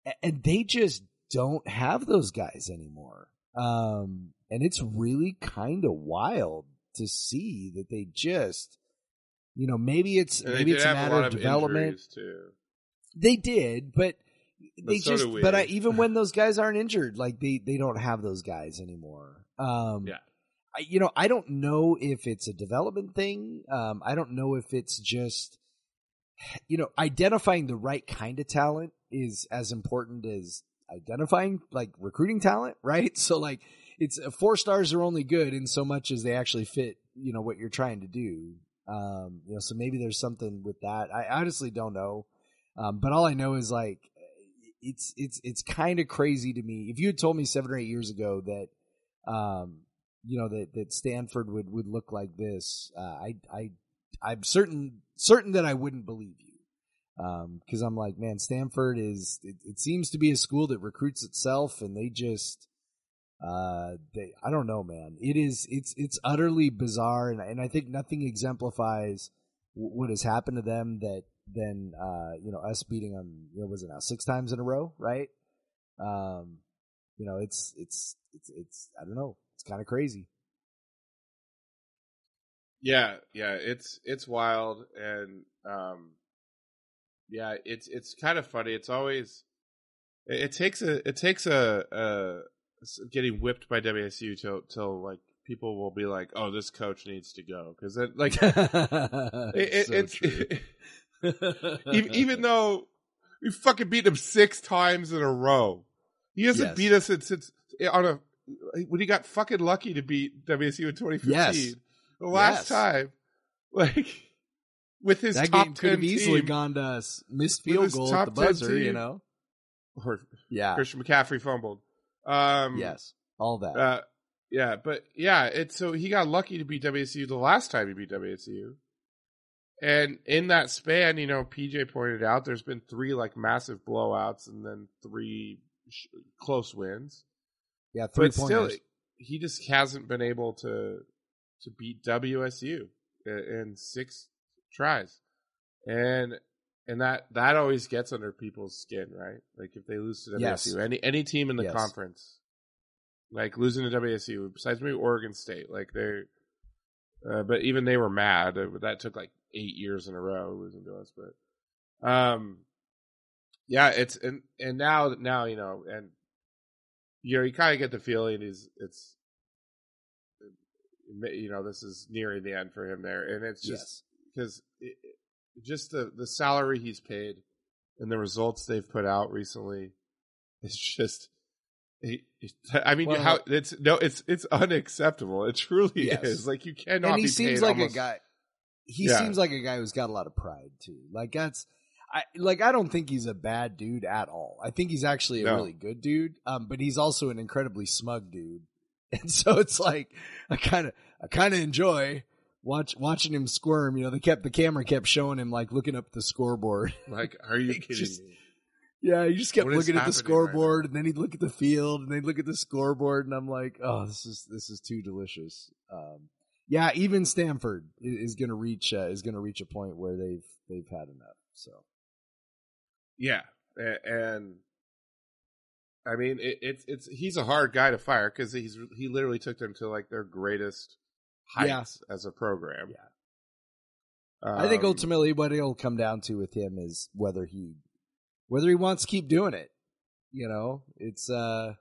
A- And they just don't have those guys anymore. Um, and it's really kind of wild to see that they just, you know, maybe it's, maybe it's a matter lot of of development. too. They did, but they so just. But I, even when those guys aren't injured, like they they don't have those guys anymore. Um, Yeah. I, you know, I don't know if it's a development thing. Um, I don't know if it's just, you know, identifying the right kind of talent is as important as identifying like recruiting talent, right? So like, it's four stars are only good in so much as they actually fit, you know, what you're trying to do. Um, you know, so maybe there's something with that. I honestly don't know. Um, but all I know is like, it's, it's, it's kind of crazy to me. If you had told me seven or eight years ago that, um, you know, that, that Stanford would, would look like this, uh, I, I, I'm certain, certain that I wouldn't believe you. Um, cause I'm like, man, Stanford is, it, it seems to be a school that recruits itself and they just, uh, they, I don't know, man. It is, it's, it's utterly bizarre. And, and I think nothing exemplifies what has happened to them that than, uh, you know, us beating them, you know, was it now six times in a row, right? Um, you know, it's, it's, it's, it's, I don't know. It's kind of crazy. Yeah, yeah, it's it's wild and um yeah, it's it's kind of funny. It's always it, it takes a it takes a getting whipped by WSU till till like people will be like, "Oh, this coach needs to go." Cuz it like it, it, So it's even, even though we fucking beat him 6 times in a row. He hasn't Yes. beat us since, since on a when he got fucking lucky to beat WSU in 2015. Yes. The last Yes. time, like with his that top game could have 10 easily team, gone to us. Missed field goal at the 10 buzzer, you know? or Yeah. Christian McCaffrey fumbled. Um, yes. All that. Uh, yeah, but yeah, it's so he got lucky to beat WSU the last time he beat WSU. And in that span, you know, PJ pointed out there's been three like massive blowouts and then three sh- close wins. yeah, three but still, he just hasn't been able to to beat WSU in six tries, and and that that always gets under people's skin, right? Like if they lose to WSU, Yes. any any team in the Yes. conference, like losing to WSU, besides maybe Oregon State, like they're, uh, but even they were mad. Uh, That took like eight years in a row losing to us, but um, yeah, it's and and now now you know and you know, you kind of get the feeling is it's, you know, this is nearing the end for him there, and it's just yes. Because just the the salary he's paid and the results they've put out recently, it's just. it- it- I mean, Well- how it's no, it's it's unacceptable. It truly Yes. is. Like you cannot. And he be seems like almost- a guy. He Yeah. seems like a guy who's got a lot of pride too. Like that's, I like. I don't think he's a bad dude at all. I think he's actually a No. really good dude. Um, but he's also an incredibly smug dude, and so it's like I kind of, I kind of enjoy watch watching him squirm. You know, they kept the camera kept showing him like looking up the scoreboard. Like, are you kidding just- me? Yeah, he just kept What is looking at the happening right scoreboard, and then he'd look at the field, and then he'd look at the scoreboard, and I'm like, oh, this is this is too delicious. Um, yeah, even Stanford i- is going to reach uh, is going to reach a point where they've they've had enough. So Yeah, and I mean, it, it's it's he's a hard guy to fire because he's he literally took them to like their greatest heights as a program. Yeah. I think Um, ultimately what it'll come down to with him is whether he whether he wants to keep doing it. You know, it's uh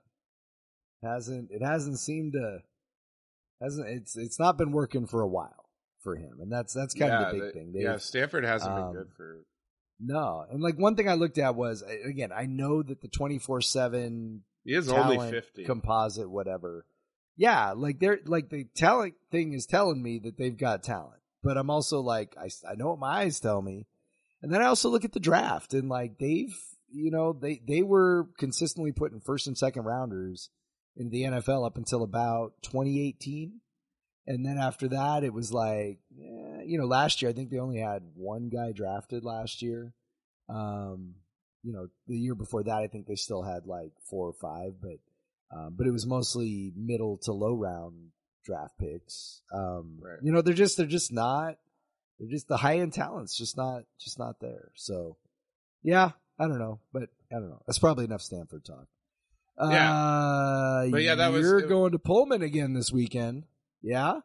hasn't it hasn't seemed to hasn't it's it's not been working for a while for him, and that's that's kind yeah, of the big they- thing. Yeah, They've- Stanford hasn't um, been good for. no, and like one thing I looked at was again I know that the twenty four seven He is only fifty. composite whatever. Yeah, like they're like the talent thing is telling me that they've got talent, but I'm also like I I know what my eyes tell me, and then I also look at the draft and like they've you know they they were consistently putting first and second rounders in the NFL up until about 2018. And then after that, it was like, eh, you know, last year I think they only had one guy drafted last year. Um, you know, the year before that, I think they still had like four or five, but um, but it was mostly middle to low round draft picks. Um, Right. You know, they're just they're just not they're just the high end talents just not just not there. So yeah, I don't know, but I don't know. That's probably enough Stanford talk. Yeah. Uh, But yeah, that was- you're going to Pullman again this weekend. Yeah.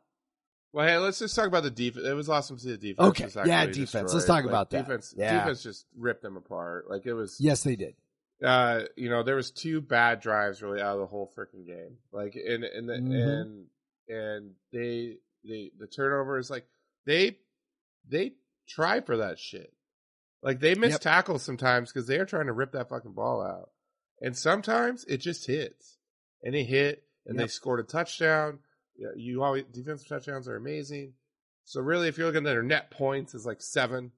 Well, hey, let's just talk about the defense. It was awesome to see the defense. Okay, yeah, defense. destroyed. Let's talk Like, about that. Defense, Yeah. defense just ripped them apart. Like it was. Yes, they did. Uh, you know, there was two bad drives really out of the whole freaking game. Like, and and the, Mhm. and and they they the turnovers like they they try for that shit. Like they miss Yep. tackles sometimes because they're trying to rip that fucking ball out, and sometimes it just hits, and it hit, and they scored a touchdown. Yeah, you always defensive touchdowns are amazing. So really, if you're looking at their net points, is like seven,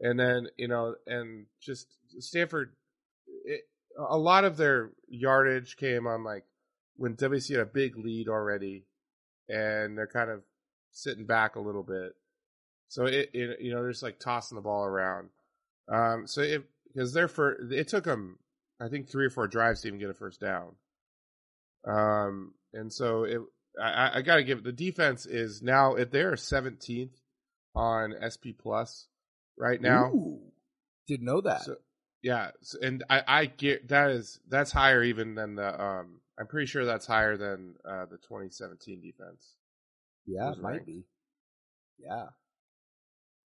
and then you know, and just Stanford, a lot of their yardage came on like when WC had a big lead already, and they're kind of sitting back a little bit. So it, it you know, they're just like tossing the ball around. Um, so it because they're for it took them, I think three or four drives to even get a first down. Um, and so it, I, I- got to give the defense is now if they're 17th on SP plus right now. Ooh, didn't know that. So, yeah, and I, I get that is that's higher even than the um. I'm pretty sure that's higher than uh, the 2017 defense. yeah, it might ranked. be. Yeah,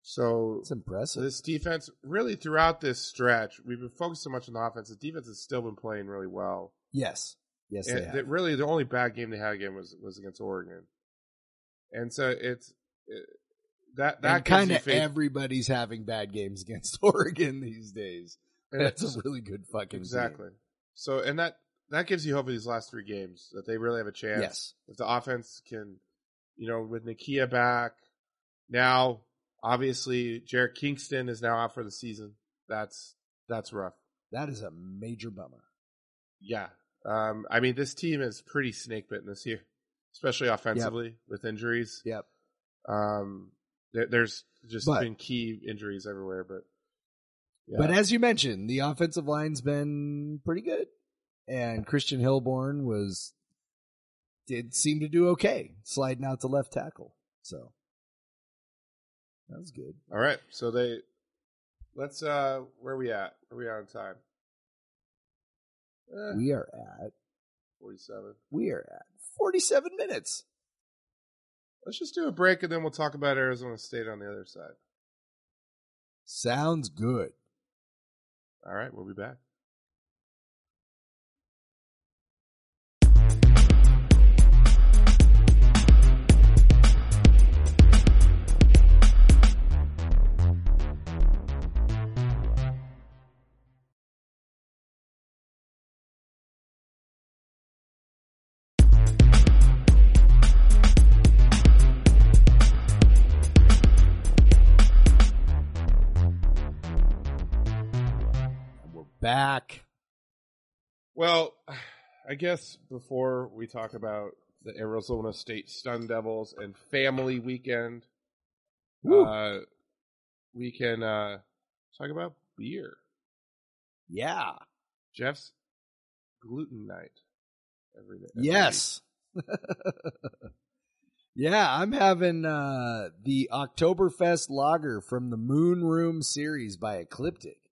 So it's impressive. this defense really throughout this stretch, we've been focused so much on the offense. The defense has still been playing really well. yes, yes, they and have. really the only bad game they had again was was against Oregon. And so it's it, that that kind of everybody's having bad games against Oregon these days. And That's a really good fucking exactly. So and that that gives you hope for these last three games that they really have a chance. Yes. if the offense can, you know, with Nakia back now, obviously Jarrett Kingston is now out for the season. That's that's rough. That is a major bummer. Yeah, um, I mean this team is pretty snake bitten this year, especially offensively with injuries. Yep. Um, there, there's just But- been key injuries everywhere, but yeah. But as you mentioned, the offensive line's been pretty good, and Christian Hilborn was did seem to do okay sliding out to left tackle. So that was good. all right, so they let's uh, where are we at? Where are we at on time? Eh, We are at Forty-seven. we are at forty seven minutes. Let's just do a break and then we'll talk about Arizona State on the other side. Sounds good. All right, we'll be back. Back. Well, I guess before we talk about the Arizona State Stun Devils and Family Weekend, uh, we can uh, talk about beer. Yeah. Jeff's gluten night every day. every Yes. yeah, I'm having uh the Oktoberfest lager from the Moon Room series by Ecliptic.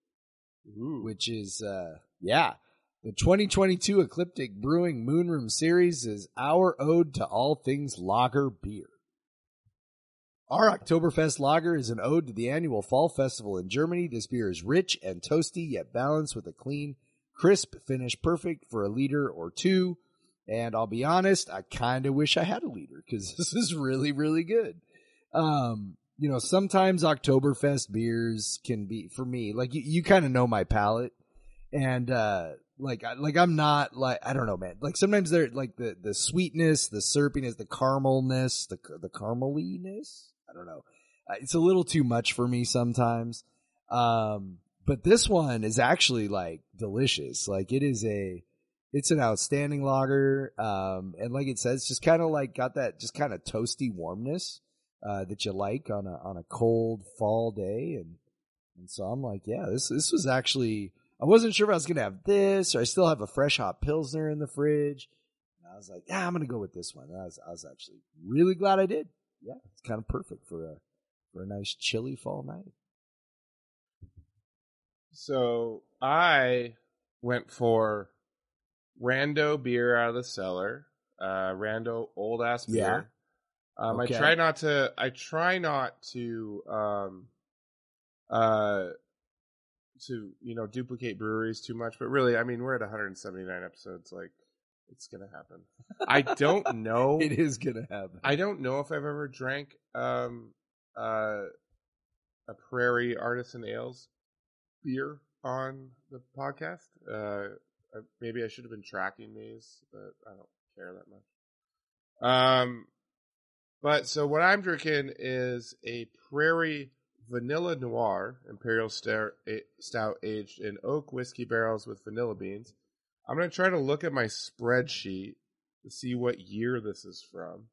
Ooh. which is uh yeah, the 2022 Ecliptic Brewing Moonroom series is our ode to all things lager beer. Our Oktoberfest lager is an ode to the annual fall festival in Germany. This beer is rich and toasty, yet balanced with a clean, crisp finish, perfect for a liter or two. And I'll be honest, I kind of wish I had a liter because this is really, really good. Um, you know, sometimes Oktoberfest beers can be for me like you, you kind of know my palate, and uh, like like I'm not like I don't know, man. Like sometimes they're like the the sweetness, the syrupiness, the caramelness, the the carameliness. I don't know. It's a little too much for me sometimes. Um, but this one is actually like delicious. Like it is a, it's an outstanding lager. Um, and like it says, just kind of like got that just kind of toasty warmness, uh, that you like on a, on a cold fall day. And, and so I'm like, yeah, this, this was actually, I wasn't sure if I was going to have this or I still have a fresh hop Pilsner in the fridge. And I was like, yeah, I'm going to go with this one. And I was, I was actually really glad I did. Yeah. It's kind of perfect for a, for a nice chilly fall night. So I went for Rando beer out of the cellar. Uh, Rando old ass beer. Um, Okay. I try not to. I try not to. Um, uh, to you know duplicate breweries too much, but really, I mean, we're at 179 episodes. Like, it's gonna happen. I don't know. It is to happen. I don't know if I've ever drank um uh a Prairie Artisan Ales beer on the podcast. Uh, maybe I should have been tracking these, but I don't care that much. Um but so what I'm drinking is a Prairie Vanilla Noir Imperial Stout aged in oak whiskey barrels with vanilla beans. I'm going to try to look at my spreadsheet to see what year this is from.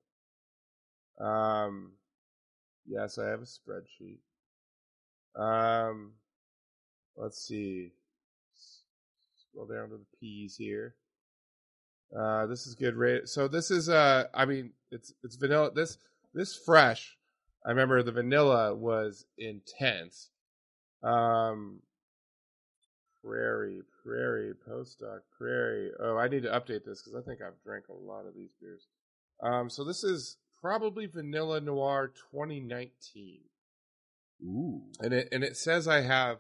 Um, yes, I have a spreadsheet. Um, let's see. Scroll down to the P's here. Uh, this is good rate. So this is uh, I mean, it's it's vanilla. This this fresh. I remember the vanilla was intense. Um, Prairie, Prairie, Postdoc, Prairie. Oh, I need to update this because I think I've drank a lot of these beers. Um, so this is probably Vanilla Noir 2019, Ooh. and it and it says I have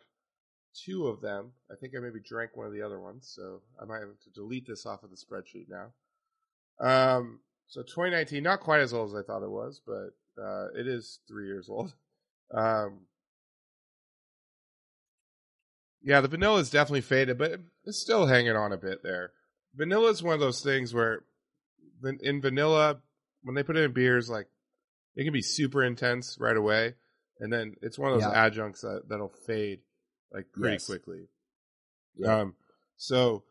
two of them. I think I maybe drank one of the other ones, so I might have to delete this off of the spreadsheet now. Um, so 2019, not quite as old as I thought it was, but uh, it is three years old. Um, yeah, the vanilla is definitely faded, but it's still hanging on a bit there. Vanilla is one of those things where, in vanilla, when they put it in beers, like it can be super intense right away, and then it's one of those Yeah. adjuncts that that'll fade like pretty Yes. quickly. Yeah. Um, so,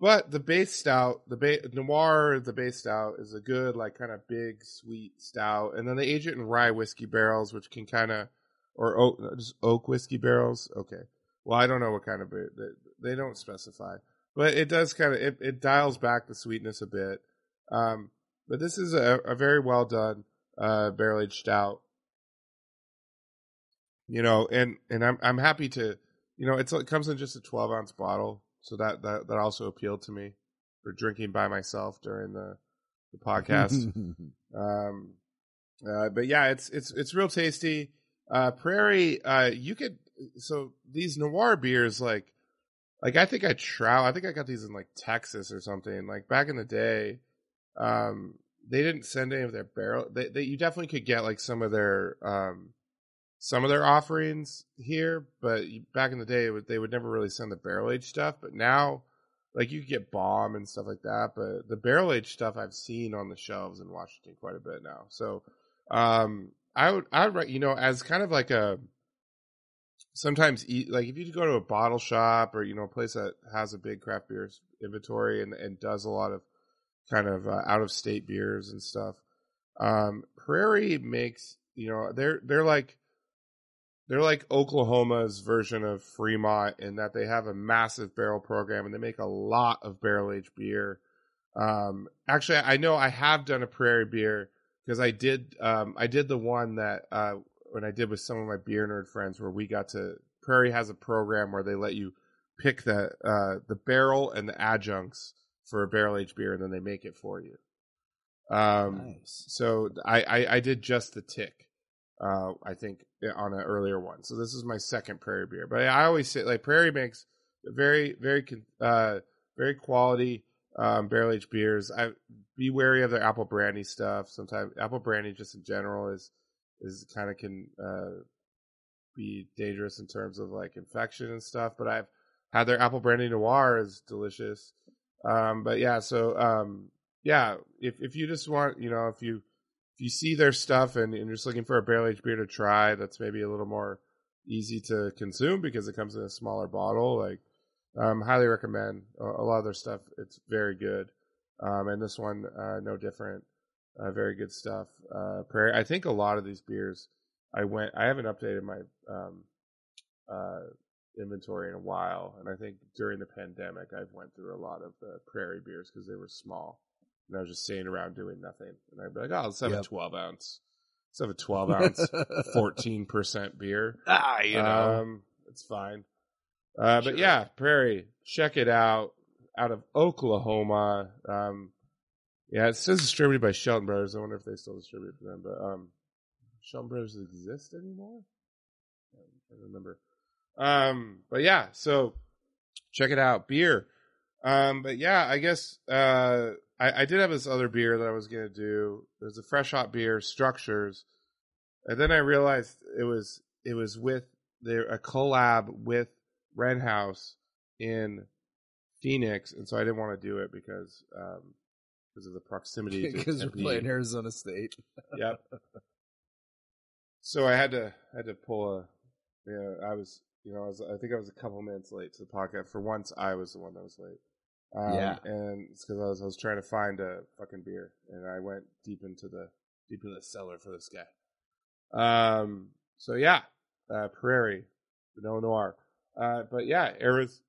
but the base stout, the ba- noir, the base stout is a good like kind of big sweet stout, and then they age it in rye whiskey barrels, which can kind of or oak, just oak whiskey barrels. Okay, well I don't know what kind of beer they, they don't specify, but it does kind of it, it dials back the sweetness a bit. Um, but this is a, a very well done uh, barrel aged stout. You know, and and I'm I'm happy to you know, it's it comes in just a 12 ounce bottle, so that that that also appealed to me for drinking by myself during the the podcast. um, uh, but yeah, it's it's it's real tasty. Uh, Prairie, uh, you could so these noir beers like like I think I trow I think I got these in like Texas or something. Like back in the day, um, they didn't send any of their barrel. They, they you definitely could get like some of their um some of their offerings here, but back in the day, they would never really send the barrel aged stuff. But now, like you get bomb and stuff like that. But the barrel aged stuff I've seen on the shelves in Washington quite a bit now. So, um, I would, I would, write- you know, as kind of like a sometimes eat like if you go to a bottle shop or you know a place that has a big craft beer inventory and and does a lot of kind of uh, out of state beers and stuff. Um, Prairie makes you know they're they're like they're like Oklahoma's version of Fremont in that they have a massive barrel program and they make a lot of barrel aged beer. Um, actually, I know I have done a Prairie beer because I did um, I did the one that uh, when I did with some of my beer nerd friends where we got to Prairie has a program where they let you pick the uh, the barrel and the adjuncts for a barrel aged beer and then they make it for you. Um, nice. so I, I I did just the tick, Uh, I think on an earlier one. So this is my second Prairie beer. But I always say like Prairie makes very very uh very quality um barrel aged beers. I be wary of their apple brandy stuff. Sometimes apple brandy just in general is is kind of can uh be dangerous in terms of like infection and stuff. But I've had their apple brandy noir is delicious. Um, but yeah, so um, yeah, if if you just want, you know, if you if you see their stuff and, and you're just looking for a barrel aged beer to try, that's maybe a little more easy to consume because it comes in a smaller bottle. Like, um, highly recommend a, a lot of their stuff. It's very good. Um, and this one, uh, no different. Uh, very good stuff. Uh, Prairie. I think a lot of these beers, I went. I haven't updated my um, uh, inventory in a while, and I think during the pandemic, I've went through a lot of the Prairie beers because they were small, and I was just sitting around doing nothing, and I'd be like, "Oh, let's have Yep. a twelve ounce. Let's have a twelve ounce, fourteen percent beer." ah, you know. Um, it's fine. Uh, but yeah, Prairie, check it out. Out of Oklahoma. Um, yeah, it says distributed by Shelton Brothers. I wonder if they still distribute for them. But um, Shelton Brothers exist anymore? I can't remember. Um, but yeah, so check it out. Beer. Um, but yeah, I guess uh, I, I did have this other beer that I was gonna do. There's a fresh hop beer, Structures, and then I realized it was it was with there a collab with Wren House in Phoenix, and so I didn't want to do it because um because of the proximity. to Because we're playing Arizona State. Yep. So I had to I had to pull a. Yeah, I was. You know, I was. I think I was a couple minutes late to the podcast. For once, I was the one that was late. Um, Yeah. and it's because I was I was trying to find a fucking beer, and I went deep into the deep into the cellar for this guy. Um. So yeah, uh, Prairie, Pinot Noir. Uh, but yeah, Arizona,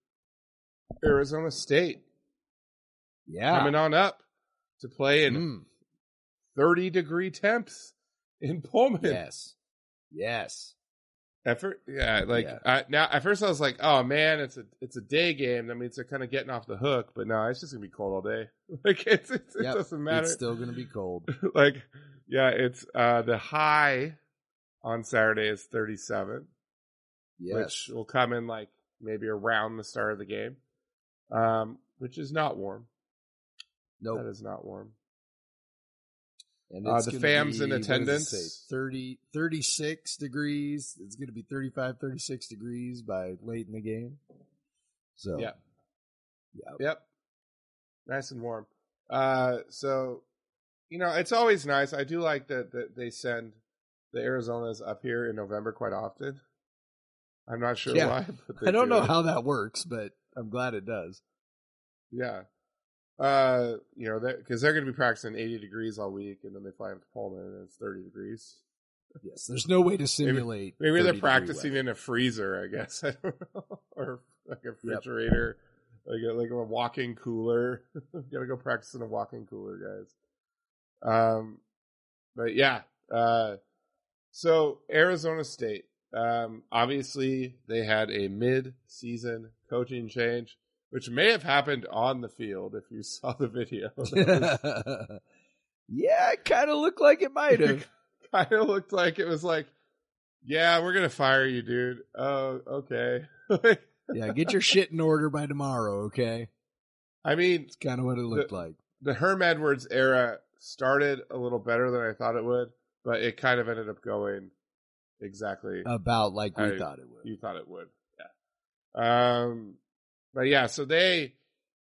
Arizona State Yeah. coming on up to play in Mm, 30 degree temps in Pullman. yes. Yes. At first, yeah, like Yeah. I, now at first I was like, oh man, it's a it's a day game. That means they're kind of getting off the hook. But no, it's just gonna be cold all day. Like it's, it's it doesn't matter. It's still going to be cold. like yeah, it's uh the high on Saturday is 37, Yes. which will come in like maybe around the start of the game, um, which is not warm. nope. That is not warm. And Uh, the fams in be- it attendance? say? 30, 36 degrees. It's going to be 35, 36 degrees by late in the game. So, Yeah. yeah. Yep. Nice and warm. Uh, so, you know, it's always nice. I do like that, that they send the Arizonas up here in November quite often. I'm not sure Yeah. why, but I don't do know it. how that works, but I'm glad it does. Yeah. Uh, you know, because they're going to be practicing 80 degrees all week, and then they fly up to Pullman, and it's 30 degrees. Yes. There's no way to simulate. Maybe 30 they're practicing in a freezer, I guess. I don't know, or like a refrigerator, like a, like a walk-in cooler. Gotta go practice in a walk-in cooler, guys. Um, but yeah. Uh, so Arizona State, um, obviously they had a mid-season coaching change, which may have happened on the field if you saw the video. yeah, it kind of looked like it might have. kind of looked like it was like, yeah, we're gonna fire you, dude. Oh, okay. yeah, get your shit in order by tomorrow, okay? I mean, It's kind of what it looked like. the Herm Edwards era started a little better than I thought it would, but it kind of ended up going exactly About like we I- thought it would. you thought it would. Yeah. Um, but yeah, so they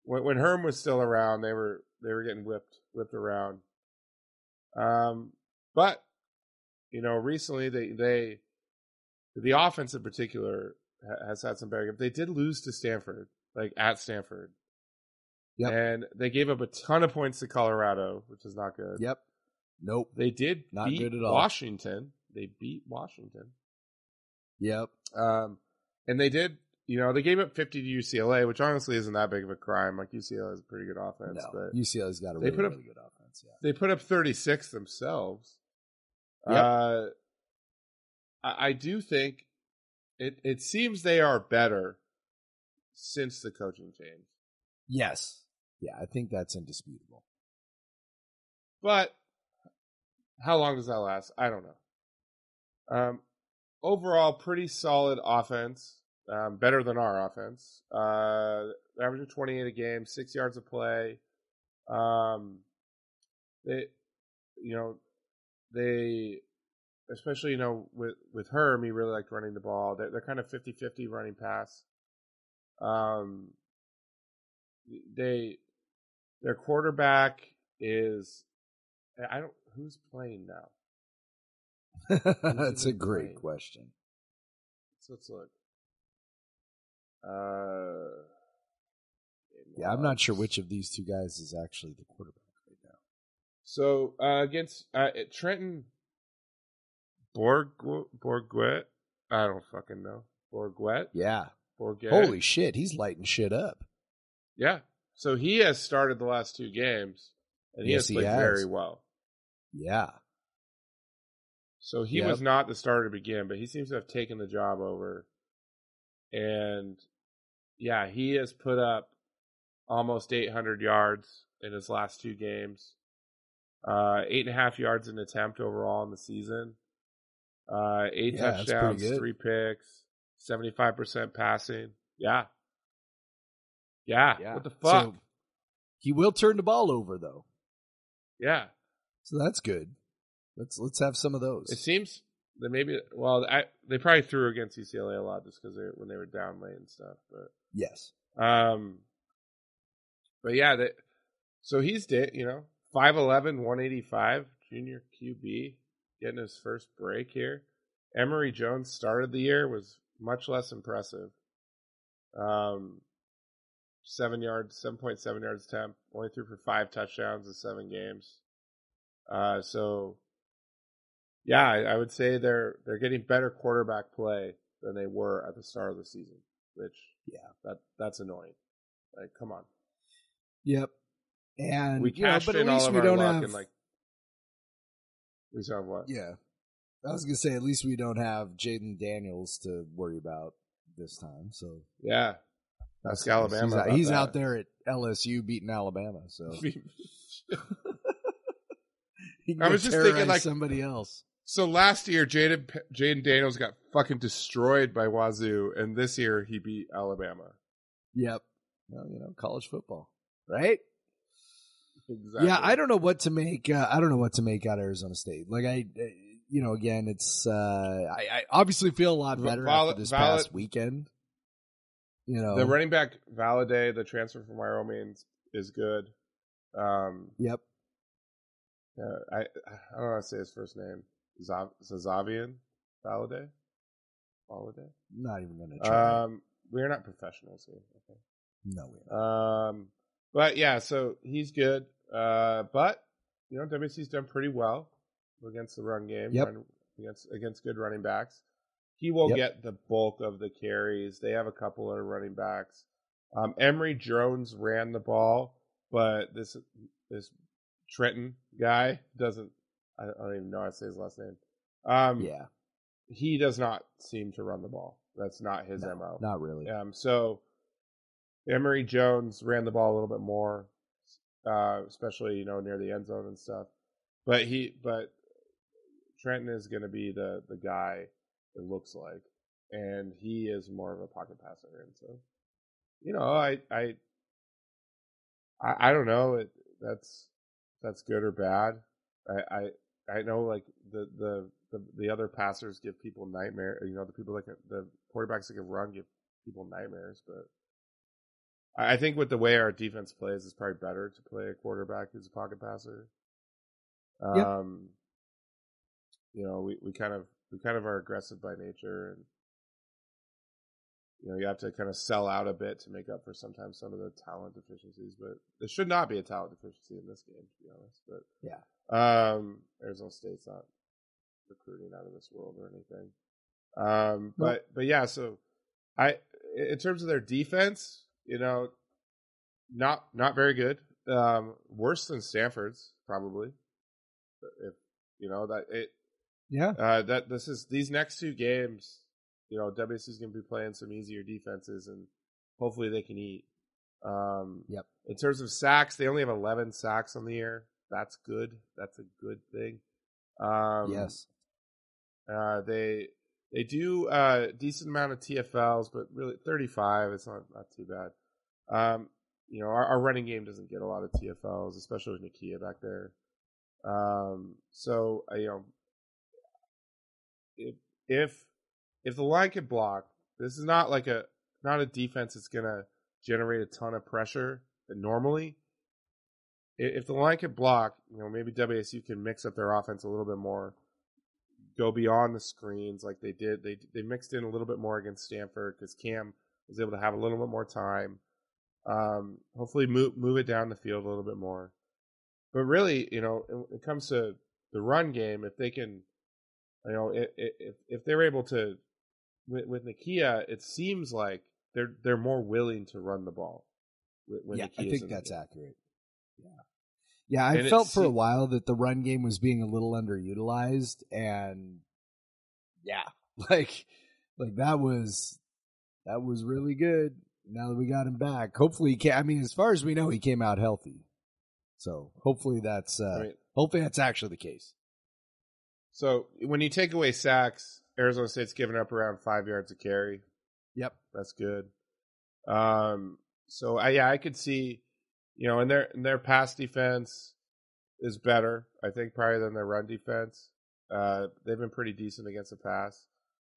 when, when Herm was still around, they were they were getting whipped whipped around. Um, but you know, recently they they the offense in particular has had some better. They did lose to Stanford, like at Stanford. Yep. And they gave up a ton of points to Colorado, which is not good. Yep. Nope. They did Not beat good at all. Washington. They beat Washington. Yep. Um, and they did, you know, they gave up 50 to UCLA, which honestly isn't that big of a crime. Like UCLA has a pretty good offense, No, but UCLA's got a they really, put up- really good offense. Yeah. they put up 36 themselves. Yep. Uh, I, I do think it, it seems they are better since the coaching change. Yes. Yeah, I think that's indisputable. But how long does that last? I don't know. Um, overall, pretty solid offense. Um, better than our offense. Uh, averaging 28 a game, six yards of play. Um, they, you know, they, especially, you know, with, with Herm, he really liked running the ball. They're, they're kind of 50 50 running pass. Um, they, their quarterback is, I don't, who's playing now? That's a great playing? question. So let's look. Uh, Yeah, I'm not sure which of these two guys is actually the quarterback right now. So uh, against uh, Trenton Borg Bourguet, I don't fucking know Bourguet. Yeah. Bourguet. Holy shit, he's lighting shit up. yeah. So he has started the last two games, and he Yes, has he played has. very well. Yeah. So he Yep. was not the starter to begin, but he seems to have taken the job over. And yeah, he has put up almost 800 yards in his last two games. Uh, eight and a half yards an attempt overall in the season. Uh, eight Yeah, touchdowns, three picks, 75% passing. Yeah. Yeah. Yeah. What the fuck? So, he will turn the ball over though. yeah. So that's good. Let's let's have some of those. It seems that maybe, well, I, they probably threw against UCLA a lot just because they when they were down late and stuff. But yes. Um, but yeah, that so he's da- you know 5'11", 185, junior QB, getting his first break here. Emory Jones started the year was much less impressive. Um, seven yards, seven point seven yards attempt, only threw for five touchdowns in seven games. Uh, so yeah, I, I would say they're they're getting better quarterback play than they were at the start of the season, which Yeah. that that's annoying. Like, come on, Yep. And we you know, cashed but at in all least of we our don't luck have and like we saw what? Yeah. I was gonna say at least we don't have Jayden Daniels to worry about this time. So Yeah, That's. Alabama He's, out, he's out there at LSU beating Alabama. So I was just thinking, like- somebody else. So last year, Jayden Jayden Daniels got fucking destroyed by Wazoo, and this year he beat Alabama. Yep. Well, you know, college football, right? Exactly. Yeah, I don't know what to make. Uh, I don't know what to make out of Arizona State. Like I, uh, you know, again, it's. Uh, I, I obviously feel a lot better valid- after this valid- past weekend. You know, The running back Valladay, the transfer from Wyoming, is good. Um, Yep. uh, I I don't know how to say his first name. Zav, Xazavian Valladay. Valladay. Not even to try. Um, we're not professionals here. Okay. no, we're not. Um, but yeah, so he's good. Uh, but you know, WC's done pretty well against the run game. Yep. run- against against good running backs. He will Yep. get the bulk of the carries. They have a couple of running backs. Um, Emory Jones ran the ball, but this this Trenton guy doesn't. I don't even know how to say his last name. Um, yeah, he does not seem to run the ball. That's not his no, mo. not really. Um, so Emory Jones ran the ball a little bit more, uh, especially you know near the end zone and stuff. But he, but Trenton is going to be the the guy. It looks like, and he is more of a pocket passer, and so you know, I I I, I don't know. It, that's that's good or bad. I I, know like the, the the the other passers give people nightmare. You know, the people that can, the quarterbacks that can run give people nightmares. But I think with the way our defense plays, it's probably better to play a quarterback who's a pocket passer. Yep. Um, you know, we, we kind of we kind of are aggressive by nature, and you know you have to kind of sell out a bit to make up for sometimes some of the talent deficiencies. But there should not be a talent deficiency in this game, to be honest. But Yeah. Um, Arizona State's not recruiting out of this world or anything. Um, but but yeah, so I in terms of their defense, you know, not not very good. Um, worse than Stanford's probably. If you know that it Yeah, uh, that this is these next two games, you know, WC is going to be playing some easier defenses, and hopefully they can eat. Um, Yep. In terms of sacks, they only have 11 sacks on the year. That's good. That's a good thing. Um, yes, Uh, they they do uh, a decent amount of TFLs, but really 35. It's not not too bad. Um, you know, our, our running game doesn't get a lot of TFLs, especially with Nakia back there. Um, so uh, you know, if if if the line can block, this is not like a not a defense that's gonna generate a ton of pressure normally. If the line can block, you know, maybe WSU can mix up their offense a little bit more, go beyond the screens like they did. They they mixed in a little bit more against Stanford because Cam was able to have a little bit more time. Um, hopefully, move move it down the field a little bit more. But really, you know, when it comes to the run game, if they can, you know, if if they're able to, with, with Nakia, it seems like they're they're more willing to run the ball. When, yeah, I think that's game. accurate. Yeah. Yeah, I And felt for a while that the run game was being a little underutilized and yeah, like like that was that was really good. Now that we got him back. Hopefully he can I mean as far as we know he came out healthy. So, hopefully that's uh mean, hopefully that's actually the case. so when you take away sacks, Arizona State's given up around five yards a carry. Yep. That's good. Um, so I, yeah, I could see, you know, and their and their pass defense is better, I think, probably than their run defense. Uh, they've been pretty decent against the pass.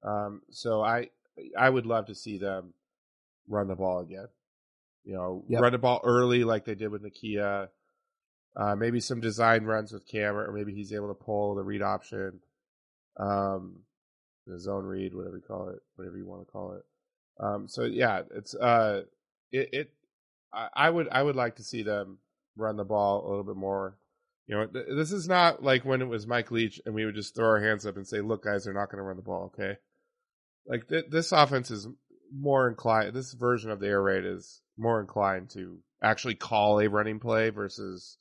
Um, so I I would love to see them run the ball again. You know, Yep. run the ball early like they did with Nakia. Uh, maybe some design runs with Cameron, or maybe he's able to pull the read option, um, the zone read, whatever you call it, whatever you want to call it. Um, so yeah, it's uh, it, it I, would I would like to see them run the ball a little bit more. You know, th- this is not like when it was Mike Leach and we would just throw our hands up and say, "Look, guys, they're not going to run the ball." Okay, like th- this offense is more inclined. This version of the air raid is more inclined to actually call a running play versus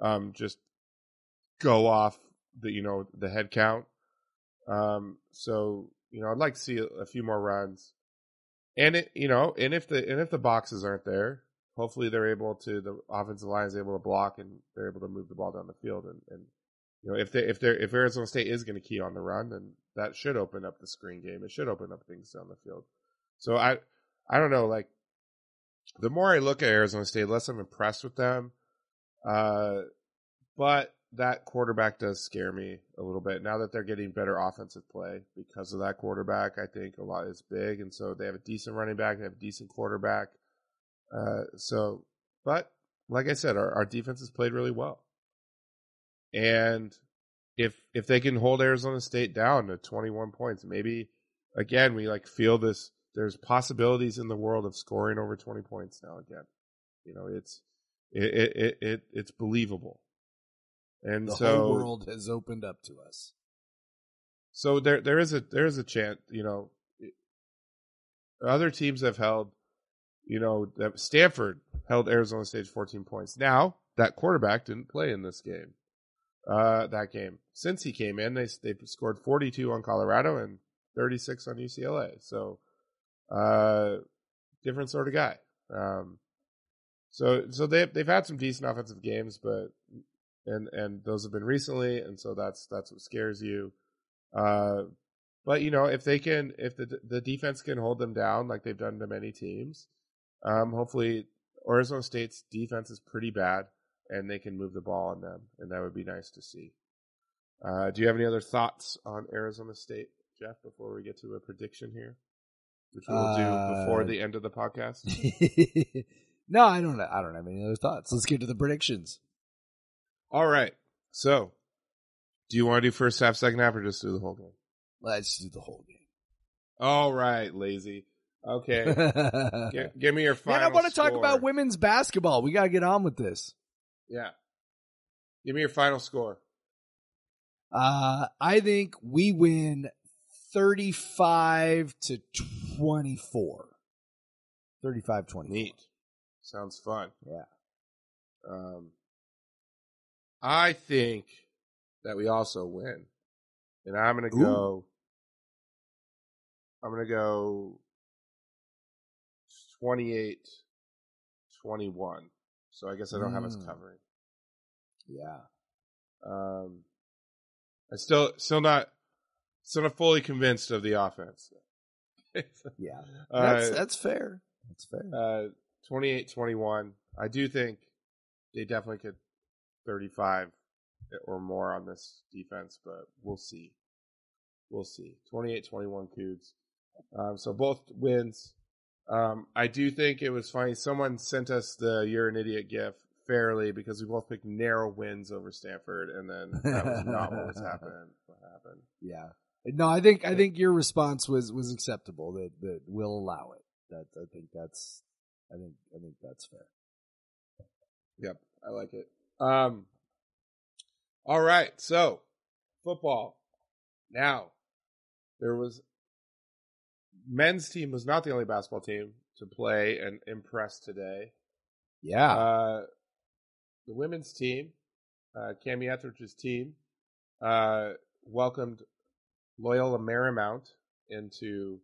um, just go off the you know the head count. Um, so you know, I'd like to see a, a few more runs, and it you know, and if the and if the boxes aren't there, hopefully they're able to the offensive line is able to block and they're able to move the ball down the field and and you know if they if they if Arizona State is going to key on the run, then that should open up the screen game. It should open up things down the field. So I I don't know like the more I look at Arizona State, less I'm impressed with them. Uh, but that quarterback does scare me a little bit now that they're getting better offensive play because of that quarterback. I think a lot is big, and so they have a decent running back, they have a decent quarterback. Uh, so, but like I said, our, our defense has played really well, and if if they can hold Arizona State down to 21 points, maybe again we like feel this. There's possibilities in the world of scoring over 20 points now again. You know, it's it it it, it it's believable. And The so whole world has opened up to us. so there there is a there is a chance, you know, other teams have held, you know, that Stanford held Arizona State 14 points. Now that quarterback didn't play in this game, uh, that game. Since he came in, they they scored 42 on Colorado and 36 on UCLA. So, uh, different sort of guy. Um, so so they they've had some decent offensive games, but and and those have been recently, and so that's that's what scares you. Uh, but you know, if they can, if the the defense can hold them down like they've done to many teams, um, hopefully Arizona State's defense is pretty bad, and they can move the ball on them, and that would be nice to see. Uh, do you have any other thoughts on Arizona State, Jeff? Before we get to a prediction here, which we will do before Uh, the end of the podcast. no, I don't. I don't have any other thoughts. Let's get to the predictions. All right. So, do you want to do first half, second half, or just do the whole game? Let's do the whole game. All right, lazy. Okay. G- give me your final. And I want to talk about women's basketball. We got to get on with this. Yeah. Give me your final score. Uh, I think we win 35 to 24. 35 24. Neat. Sounds fun. Yeah. Um, I think that we also win, and I'm gonna Ooh. go. I'm gonna go 28 21. So I guess I don't have us Mm. covering. Yeah. Um, I still still not still not fully convinced of the offense. Yeah, Uh, that's that's fair. That's fair. uh, 28-21. I do think they definitely could 35 or more on this defense, but we'll see. We'll see. 28-21 Cougs. Um, so both wins. Um, I do think it was funny. Someone sent us the "You're an idiot" gif fairly because we both picked narrow wins over Stanford, and then that was not what was happening. What happened? Yeah. No, I think I think your response was was acceptable. That that will allow it. That I think that's I think I think that's fair. Yep, I like it. Um, all right, so football. Now, there was men's team was not the only basketball team to play and impress today. Yeah. Uh, the women's team, uh, Kamie Ethridge's team, uh, welcomed Loyola Marymount into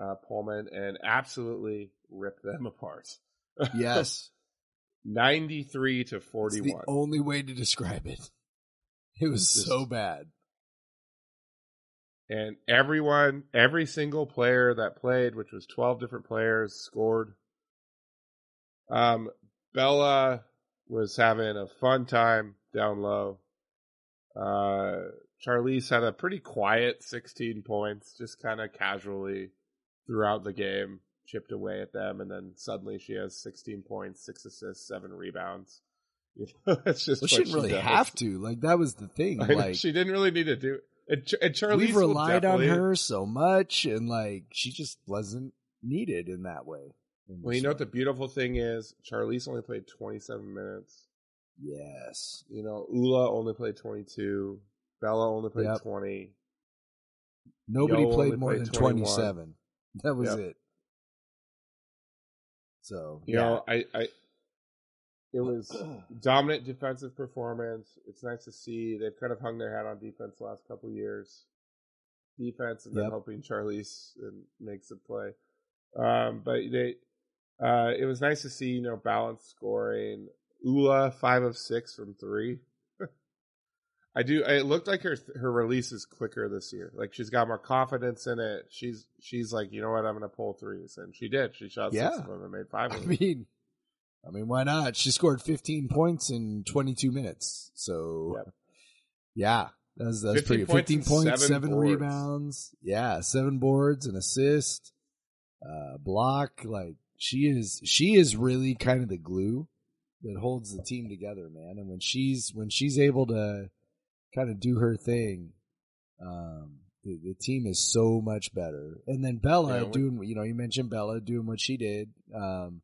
uh, Pullman and absolutely ripped them apart. yes. 93 to It's 41. the only way to describe it. It was Just- so bad. And everyone, every single player that played, which was 12 different players, scored. Um, Bella was having a fun time down low. Uh, Charlisse had a pretty quiet 16 points, just kind of casually throughout the game, chipped away at them, and then suddenly she has 16 points, six assists, seven rebounds. You know, it's just Well, she didn't really does. have to. Like that was the thing. I know, Like she didn't really need to do. And, Ch- and Charlisse we've relied on her so much, and like she just wasn't needed in that way. in Well, you know what the beautiful thing is? Charlisse only played 27 minutes. yes, You know, Ula only played 22. Bella only played Yep. 20. nobody Yo played more played than 21. twenty seven. That was Yep. it. So You yeah, know, I, I, it was dominant defensive performance. It's nice to see they've kind of hung their hat on defense the last couple years. Defense and then Yep. hoping Charlisse and makes a play. Um, but they, uh, it was nice to see you know balanced scoring. Ula five of six from three. I do. It looked like her her release is quicker this year. Like she's got more confidence in it. She's she's like, you know what, I'm gonna pull threes, and she did. She shot six of them and made five I of them. mean, I mean, why not? She scored 15 points in 22 minutes. So, Yep. yeah, that's that's 15 pretty. points 15 points, seven seven, rebounds. Yeah, seven boards, an assist, uh, block. Like she is, she is really kind of the glue that holds the team together, man. And when she's when she's able to kind of do her thing, um, the, the team is so much better. And then Bella Yeah, doing, you know, you mentioned Bella doing what she did. Um,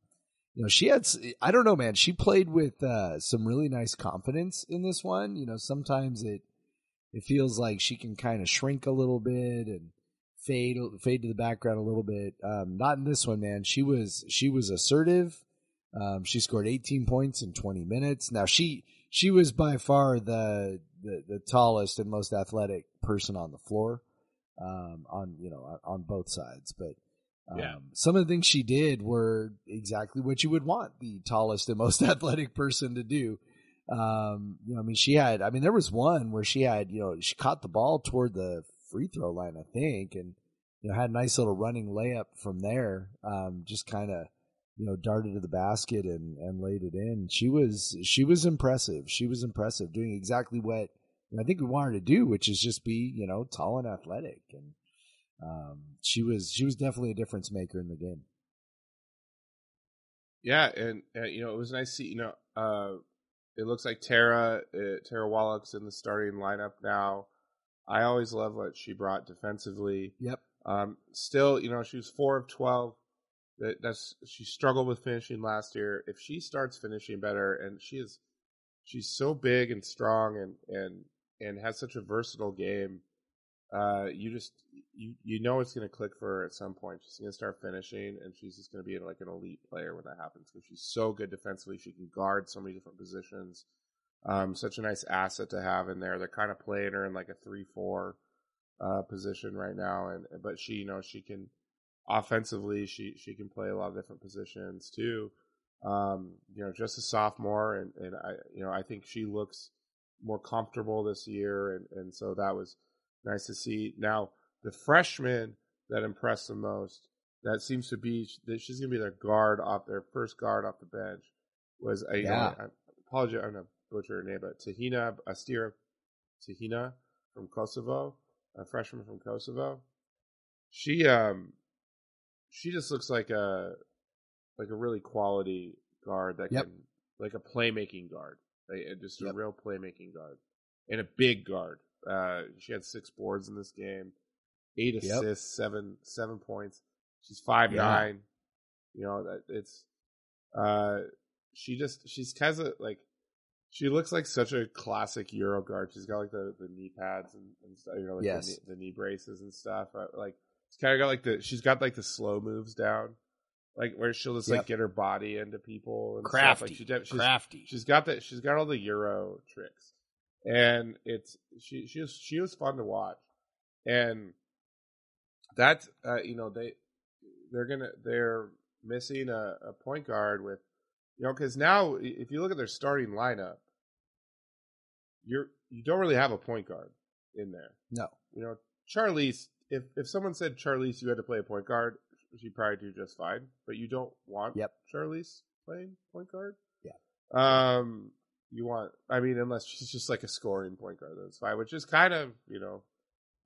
you know, she had, I don't know, man, she played with, uh, some really nice confidence in this one. You know, sometimes it, it feels like she can kind of shrink a little bit and fade, fade to the background a little bit. Um, not in this one, man. She was, she was assertive. Um, she scored 18 points in 20 minutes. Now she, she was by far the, the, the tallest and most athletic person on the floor, um, on, you know, on both sides. But, um, Yeah. some of the things she did were exactly what you would want the tallest and most athletic person to do. Um, you know, I mean, she had, I mean, there was one where she had, you know, she caught the ball toward the free throw line, I think, and, you know, had a nice little running layup from there. Um, just kind of, you know, darted to the basket and, and laid it in. She was, she was impressive. She was impressive doing exactly what I think we want her to do, which is just be, you know, tall and athletic. And, um, she was, she was definitely a difference maker in the game. Yeah, and, and you know it was nice to see. You know, uh, it looks like Tara uh, Tara Wallack's in the starting lineup now. I always love what she brought defensively. Yep. Um, still, you know, she was four of twelve. That that's she struggled with finishing last year. If she starts finishing better, and she is, she's so big and strong, and and and has such a versatile game. Uh, you just you you know it's going to click for her at some point. She's going to start finishing, and she's just going to be like an elite player when that happens because she's so good defensively. She can guard so many different positions. Um, such a nice asset to have in there. They're kind of playing her in like a three-four uh, position right now, and but she, you know, she can offensively, she she can play a lot of different positions too. Um, you know, just a sophomore, and and I, you know, I think she looks more comfortable this year, and and so that was nice to see. Now the freshman that impressed the most, that seems to be that she's gonna be their guard off their first guard off the bench was a Yeah. I apologize, I'm gonna butcher her name, but Tuhina Astera Tuhina from Kosovo, a freshman from Kosovo. She um she just looks like a like a really quality guard that Yep. can like a playmaking guard, like, just a Yep. real playmaking guard, and a big guard. Uh, she had six boards in this game, eight Yep. assists, seven seven points. She's five Yeah. nine. You know it's uh she just she's kind of like she looks like such a classic Euro guard. She's got like the, the knee pads and, and stuff, you know, like Yes. the, knee, the knee braces and stuff. Uh, like she's kind of got like the she's got like the slow moves down, like where she'll just Yep. like get her body into people and Crafty. Stuff. Like she, she's crafty. She's got that. She's got all the Euro tricks, and it's she she was she was fun to watch, and that uh, you know they they're gonna they're missing a, a point guard with you know because now if you look at their starting lineup, you're you don't really have a point guard in there. No. You know, Charlisse. If if someone said Charlisse, you had to play a point guard, she'd probably do just fine. But you don't want Yep. Charlisse playing point guard. Yeah. Um, you want? I mean, unless she's just like a scoring point guard, that's fine. Which is kind of you know,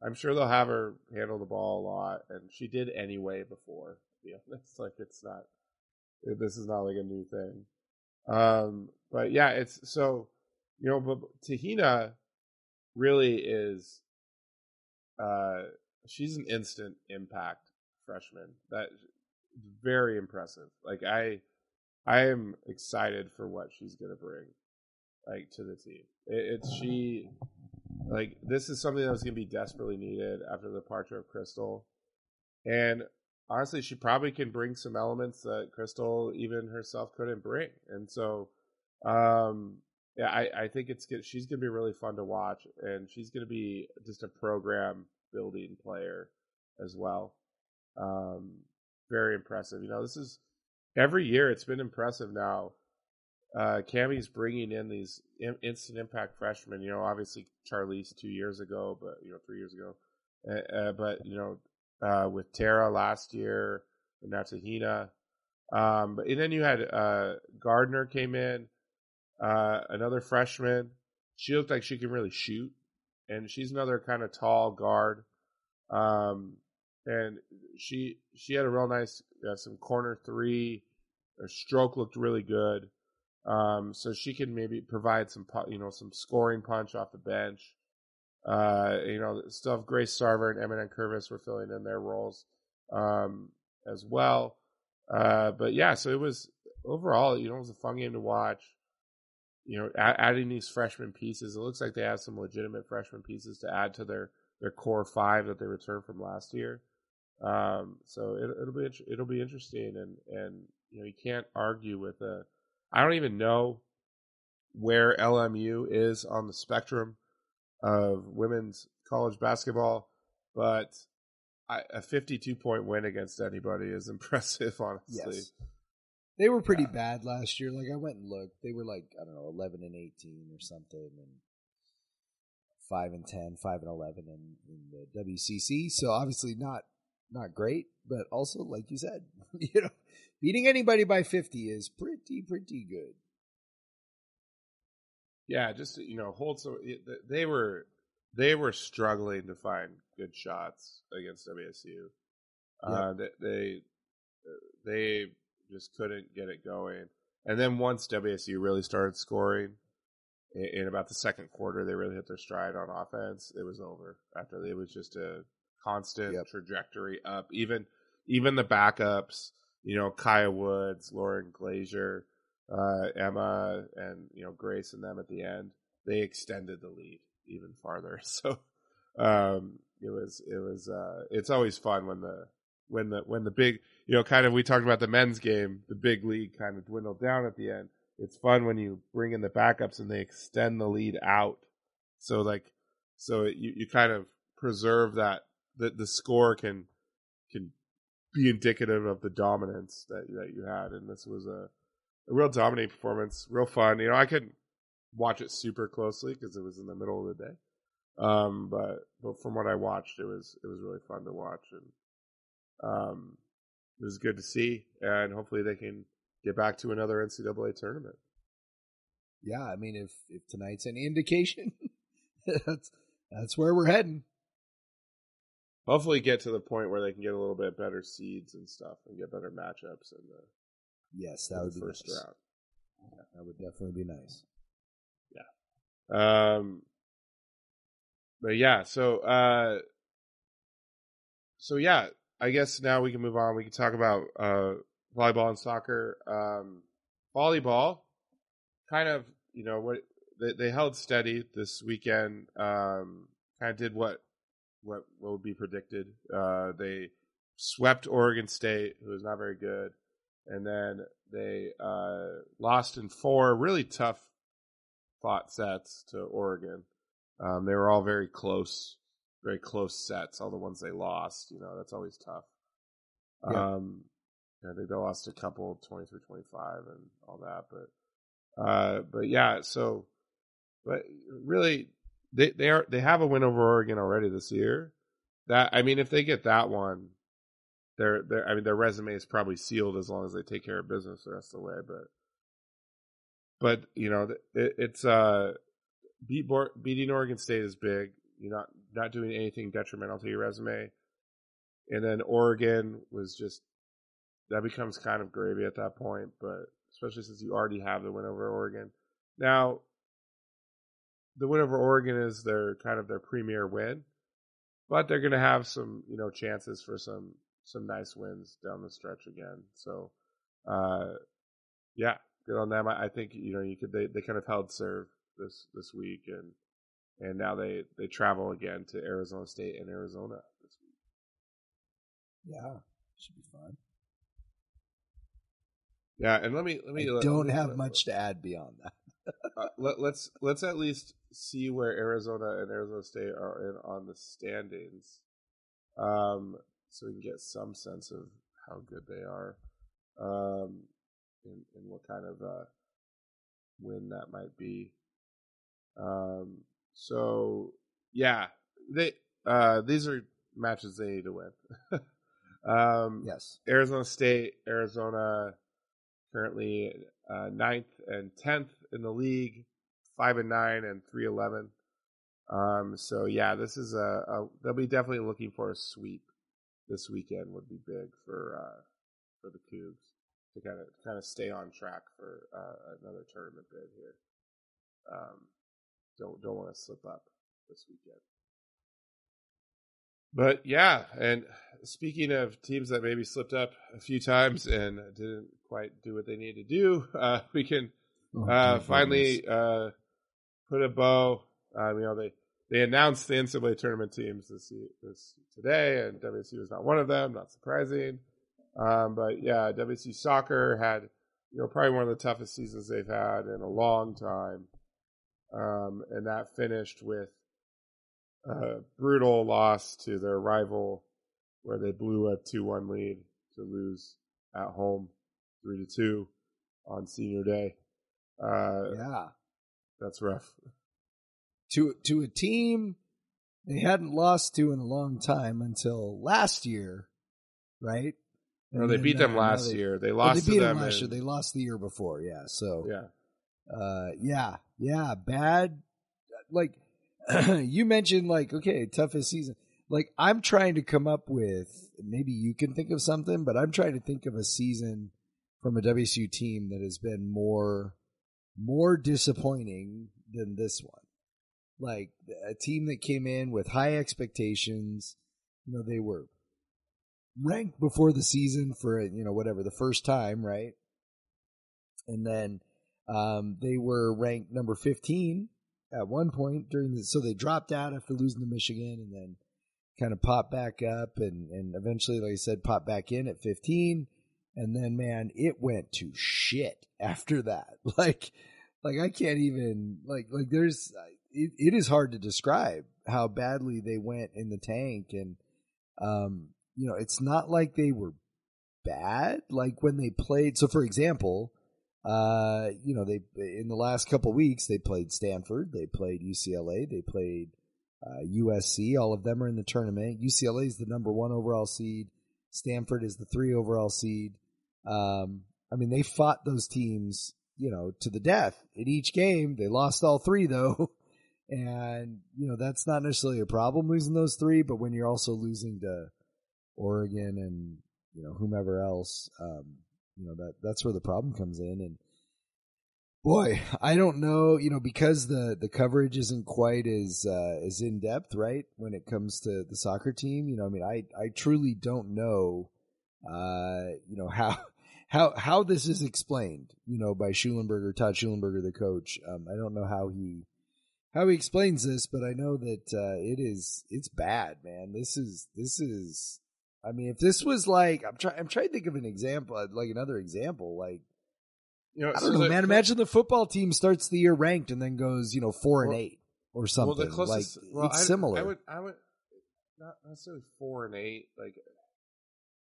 I'm sure they'll have her handle the ball a lot, and she did anyway before. To like it's not. This is not like a new thing. Um, but yeah, it's so you know, but Tuhina really is. Uh, she's an instant impact freshman. That very impressive. Like I, I am excited for what she's gonna bring, like to the team. It, it's she, like this is something that was gonna be desperately needed after the departure of Crystal, and honestly, she probably can bring some elements that Crystal even herself couldn't bring, and so, um, yeah, I, I think it's good. She's gonna be really fun to watch, and she's gonna be just a program building player as well. Um, very impressive. You know, this is every year. It's been impressive now. Uh, Kamie's bringing in these in, instant impact freshmen. You know, obviously Charlisse two years ago, but you know three years ago. Uh, uh, but you know, uh, with Tara last year, and now Tuhina. Um, but and then you had uh, Gardner came in, uh, another freshman. She looked like she can really shoot, and she's another kind of tall guard. Um, and she she had a real nice uh, some corner three. Her stroke looked really good. Um, so she can maybe provide some you know some scoring punch off the bench. Uh, you know, still have Grace Sarver and Emma Nankervis were filling in their roles um, as well. Uh, but yeah, so it was overall, you know, it was a fun game to watch. You know, adding these freshman pieces, it looks like they have some legitimate freshman pieces to add to their their core five that they returned from last year. Um, so it, it'll be it'll be interesting, and and you know you can't argue with a. I don't even know where LMU is on the spectrum of women's college basketball, but I, a 52 point win against anybody is impressive, honestly. Yes. They were pretty Yeah. bad last year. Like I went and looked. They were like, I don't know, eleven and eighteen or something and five and 10, 5 and eleven in, in the WCC. So obviously not not great, but also like you said, you know, beating anybody by fifty is pretty, pretty good. Yeah, just you know, hold so they were they were struggling to find good shots against WSU. Uh, they, they they just couldn't get it going, and then once WSU really started scoring in, in about the second quarter, they really hit their stride on offense. It was over after it was just a constant Yep. trajectory up. Even even the backups, you know, Kaya Woods, Lauren Glazier, uh, Emma, and you know Grace and them at the end, they extended the lead even farther. So um, it was it was uh, it's always fun when the when the when the big you know kind of we talked about the men's game, the big league kind of dwindled down at the end. It's fun when you bring in the backups and they extend the lead out. So like so you you kind of preserve that the the score can can be indicative of the dominance that that you had, and this was a a real dominating performance, real fun. You know, I couldn't watch it super closely because it was in the middle of the day. Um, but but from what I watched, it was it was really fun to watch, and um, it was good to see, and hopefully they can get back to another NCAA tournament. Yeah, I mean, if if tonight's any indication, that's that's where we're heading. Hopefully, get to the point where they can get a little bit better seeds and stuff, and get better matchups in the, Yes, that would be first nice. round. That would definitely be nice. Yeah. Um, but yeah, so uh, so yeah, I guess now we can move on. We can talk about uh volleyball and soccer. Um, volleyball, kind of, you know, what they, they held steady this weekend. Um, kind of did what what what would be predicted. Uh, they swept Oregon State, who was not very good, and then they uh lost in four really tough fought sets to Oregon. Um, they were all very close, very close sets. All the ones they lost, you know, that's always tough. Yeah. Um, I think they lost a couple 23 25 and all that, but, uh, but yeah, so, but really, they, they are, they have a win over Oregon already this year. That, I mean, if they get that one, their, their, I mean, their resume is probably sealed as long as they take care of business the rest of the way, but, but you know it, it's uh beat beating Oregon State is big. You're not not doing anything detrimental to your resume, and then Oregon was just that becomes kind of gravy at that point. But especially since you already have the win over Oregon, now the win over Oregon is their kind of their premier win, but they're going to have some you know chances for some some nice wins down the stretch again. So, uh, yeah, good on them. I, I think you know you could they, they kind of held serve this this week and and now they they travel again to Arizona State and Arizona this week. Yeah, should be fun. Yeah, and let me let I me let- don't let- have let- much to add beyond that. Uh, let, let's let's at least see where Arizona and Arizona State are in on the standings, um, so we can get some sense of how good they are, um, and, and what kind of uh, win that might be. Um, so yeah, they uh, these are matches they need to win. um, Yes. Arizona State, Arizona, currently uh, ninth and tenth in the league, five and nine and three eleven. Um, so yeah, this is a, a they'll be definitely looking for a sweep this weekend. Would be big for uh, for the Cougs to kind of kind of stay on track for uh, another tournament bid here. Um, don't don't want to slip up this weekend. But yeah, and speaking of teams that maybe slipped up a few times and didn't quite do what they needed to do, uh, we can Oh, uh, finally uh, put a bow. Um, you know, they they announced the NCAA tournament teams this this today, and WSU was not one of them. Not surprising. Um, but yeah, WSU soccer had you know probably one of the toughest seasons they've had in a long time, um, and that finished with a brutal loss to their rival, where they blew a two one lead to lose at home three to two on senior day. Uh, yeah. That's rough. To to a team they hadn't lost to in a long time until last year, right? No, they then, beat them uh, last they- year. They well, lost they beat to them them. last year. They lost the year before, yeah. So yeah, uh yeah yeah bad like you mentioned like okay toughest season like i'm trying to come up with maybe you can think of something but i'm trying to think of a season from a wsu team that has been more more disappointing than this one like a team that came in with high expectations you know they were ranked before the season for you know whatever the first time right and then um, they were ranked number 15 at one point during the, so they dropped out after losing to Michigan and then kind of popped back up and, and eventually, like I said, popped back in at 15. And then, man, it went to shit after that. Like, like I can't even, like, like there's, it, it is hard to describe how badly they went in the tank. And, um, you know, it's not like they were bad. Like when they played, so for example, uh, you know, they in the last couple weeks they played Stanford, they played UCLA, they played uh, USC. All of them are in the tournament. UCLA is the number one overall seed. Stanford is the three overall seed. Um, I mean, they fought those teams, you know, to the death in each game. They lost all three though. And, you know, that's not necessarily a problem losing those three, but when you're also losing to Oregon and, you know, whomever else, um, you know, that, that's where the problem comes in. And boy, I don't know, you know, because the, the coverage isn't quite as, uh, as in depth, right? When it comes to the soccer team, you know, I mean, I, I truly don't know, uh, you know, how, how, how this is explained, you know, by Shulenberger, Todd Shulenberger, the coach. Um, I don't know how he, how he explains this, but I know that uh, it is it's bad, man. This is this is. I mean, if this was like I'm trying, I'm trying to think of an example, like another example, like You know, I don't know, the- man. Imagine the football team starts the year ranked and then goes, you know, four and eight or something. Well, the closest, like well, it's I, similar. I would, I would, not necessarily four and eight. like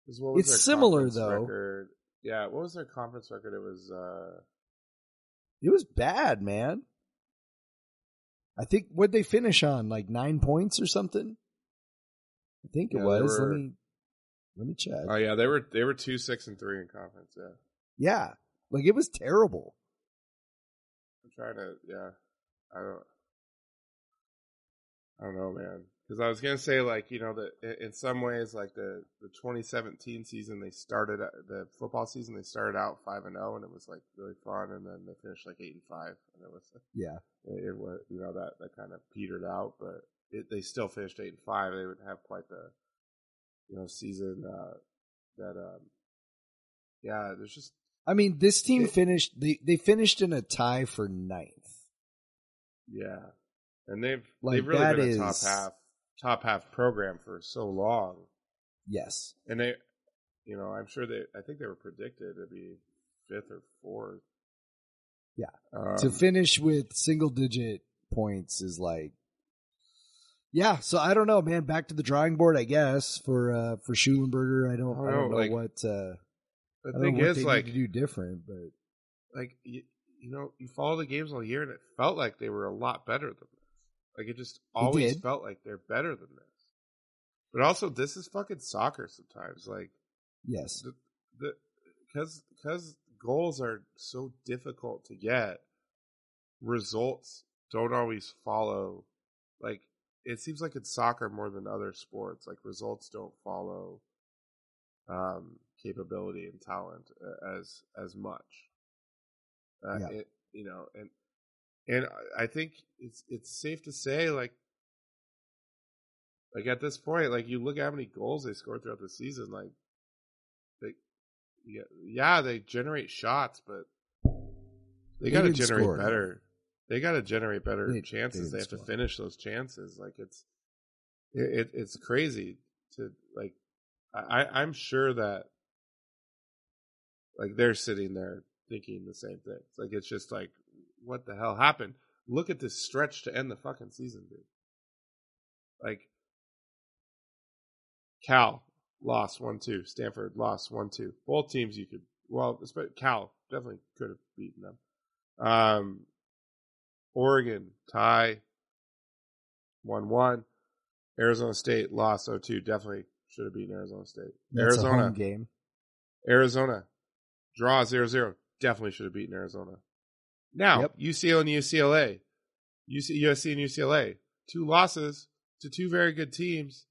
It's similar, though. Record? Yeah, what was their conference record? It was, uh it was bad, man. I think what they finish on like nine points or something. I think it Yeah, they was. were- Let me let me check. oh yeah, they were they were two six and three in conference. Yeah, yeah, like it was terrible. I'm trying to. Yeah, I don't. I don't know, man. Because I was gonna say, like, you know, that in- some ways, like the the 2017 season, they started the football season. They started out five and zero, and it was like really fun. And then they finished like eight and five, and it was Yeah. it, it was you know that that kind of petered out, but it, they still finished eight and five. They would have quite the you know season uh, that um yeah. There's just I mean, this team It- finished they they finished in a tie for ninth. yeah, and they've Like, they've really been a top is- half top half program for so long, Yes. and they you know I'm sure they I think they were predicted to be fifth or fourth. Yeah. um, to finish with single digit points is like Yeah, so I don't know, man. Back to the drawing board, I guess, for uh for Shulenberger. I don't I don't know, like, what uh the I thing is they like to do different, but like you, you know you follow the games all year and it felt like they were a lot better than like it just always felt like they're better than this but also this is fucking soccer sometimes like yes. the the because because goals are so difficult to get results don't always follow like it seems like it's soccer more than other sports like results don't follow um capability and talent uh, as as much uh, Yeah. it, you know and and I- think it's it's safe to say like like at this point like you look at how many goals they scored throughout the season like they yeah, yeah they generate shots but they They got to generate score. better they got to generate better They- they chances. They, didn't have to finish those chances. Like it's it, it it's crazy to like I I- I'm sure that like they're sitting there thinking the same thing. Like it's just like what the hell happened? Look at this stretch to end the fucking season, dude. Like Cal lost one two, Stanford lost one two. Both teams you could well, Cal definitely could have beaten them. Um, Oregon tie one one. Arizona State lost 0-2. Definitely should have beaten Arizona State. That's Arizona game. Arizona draw 0-0. Definitely should have beaten Arizona. Now Yep. UCLA and UCLA, UC, USC and UCLA, two losses to two very good teams.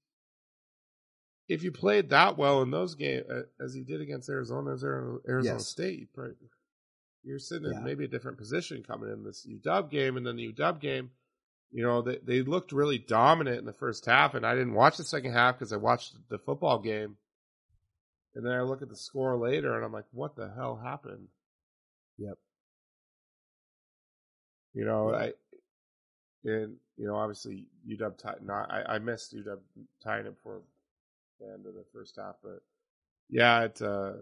If you played that well in those games uh, as you did against Arizona, Arizona Arizona Yes. State, you're sitting Yeah. in maybe a different position coming in this UW game, and then the UW game. You know they they looked really dominant in the first half, and I didn't watch the second half because I watched the football game. And then I look at the score later, and I'm like, "What the hell happened?" Yep. You know, I and you know, obviously UW tie, not I, I missed UW tying it for the end of the first half, but yeah, it's uh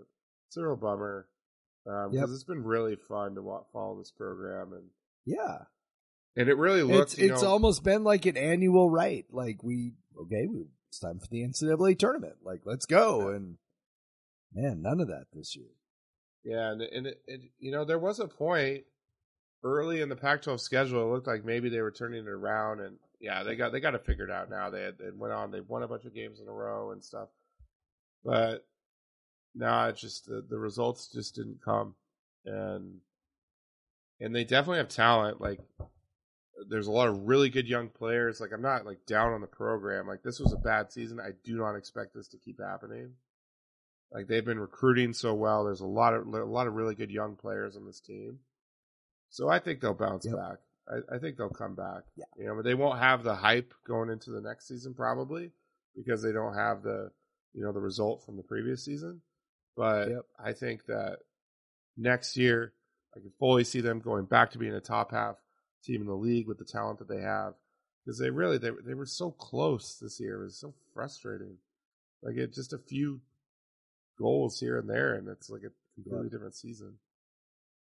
it's a real bummer because Yep. it's been really fun to wa- follow this program and Yeah. and it really looks It's it's know, almost been like an annual right. Like we okay, we, it's time for the NCAA tournament. Like let's go. Yeah. And man, none of that this year. Yeah, and and it, it, you know there was a point early in the Pac-12 schedule. It looked like maybe they were turning it around, and yeah, they got they got it figured out now. They had they went on, they won a bunch of games in a row and stuff, but now it's just the, the results just didn't come, and and they definitely have talent. Like there's a lot of really good young players. Like I'm not like down on the program. Like this was a bad season. I do not expect this to keep happening. Like they've been recruiting so well. There's a lot of a lot of really good young players on this team. So I think they'll bounce Yep. back. I, I think they'll come back. Yeah. You know, but they won't have the hype going into the next season probably because they don't have the you know the result from the previous season. But Yep. I think that next year I can fully see them going back to being a top half team in the league with the talent that they have because they really they they were so close this year. It was so frustrating. Like it just a few goals here and there, and it's like a completely different season.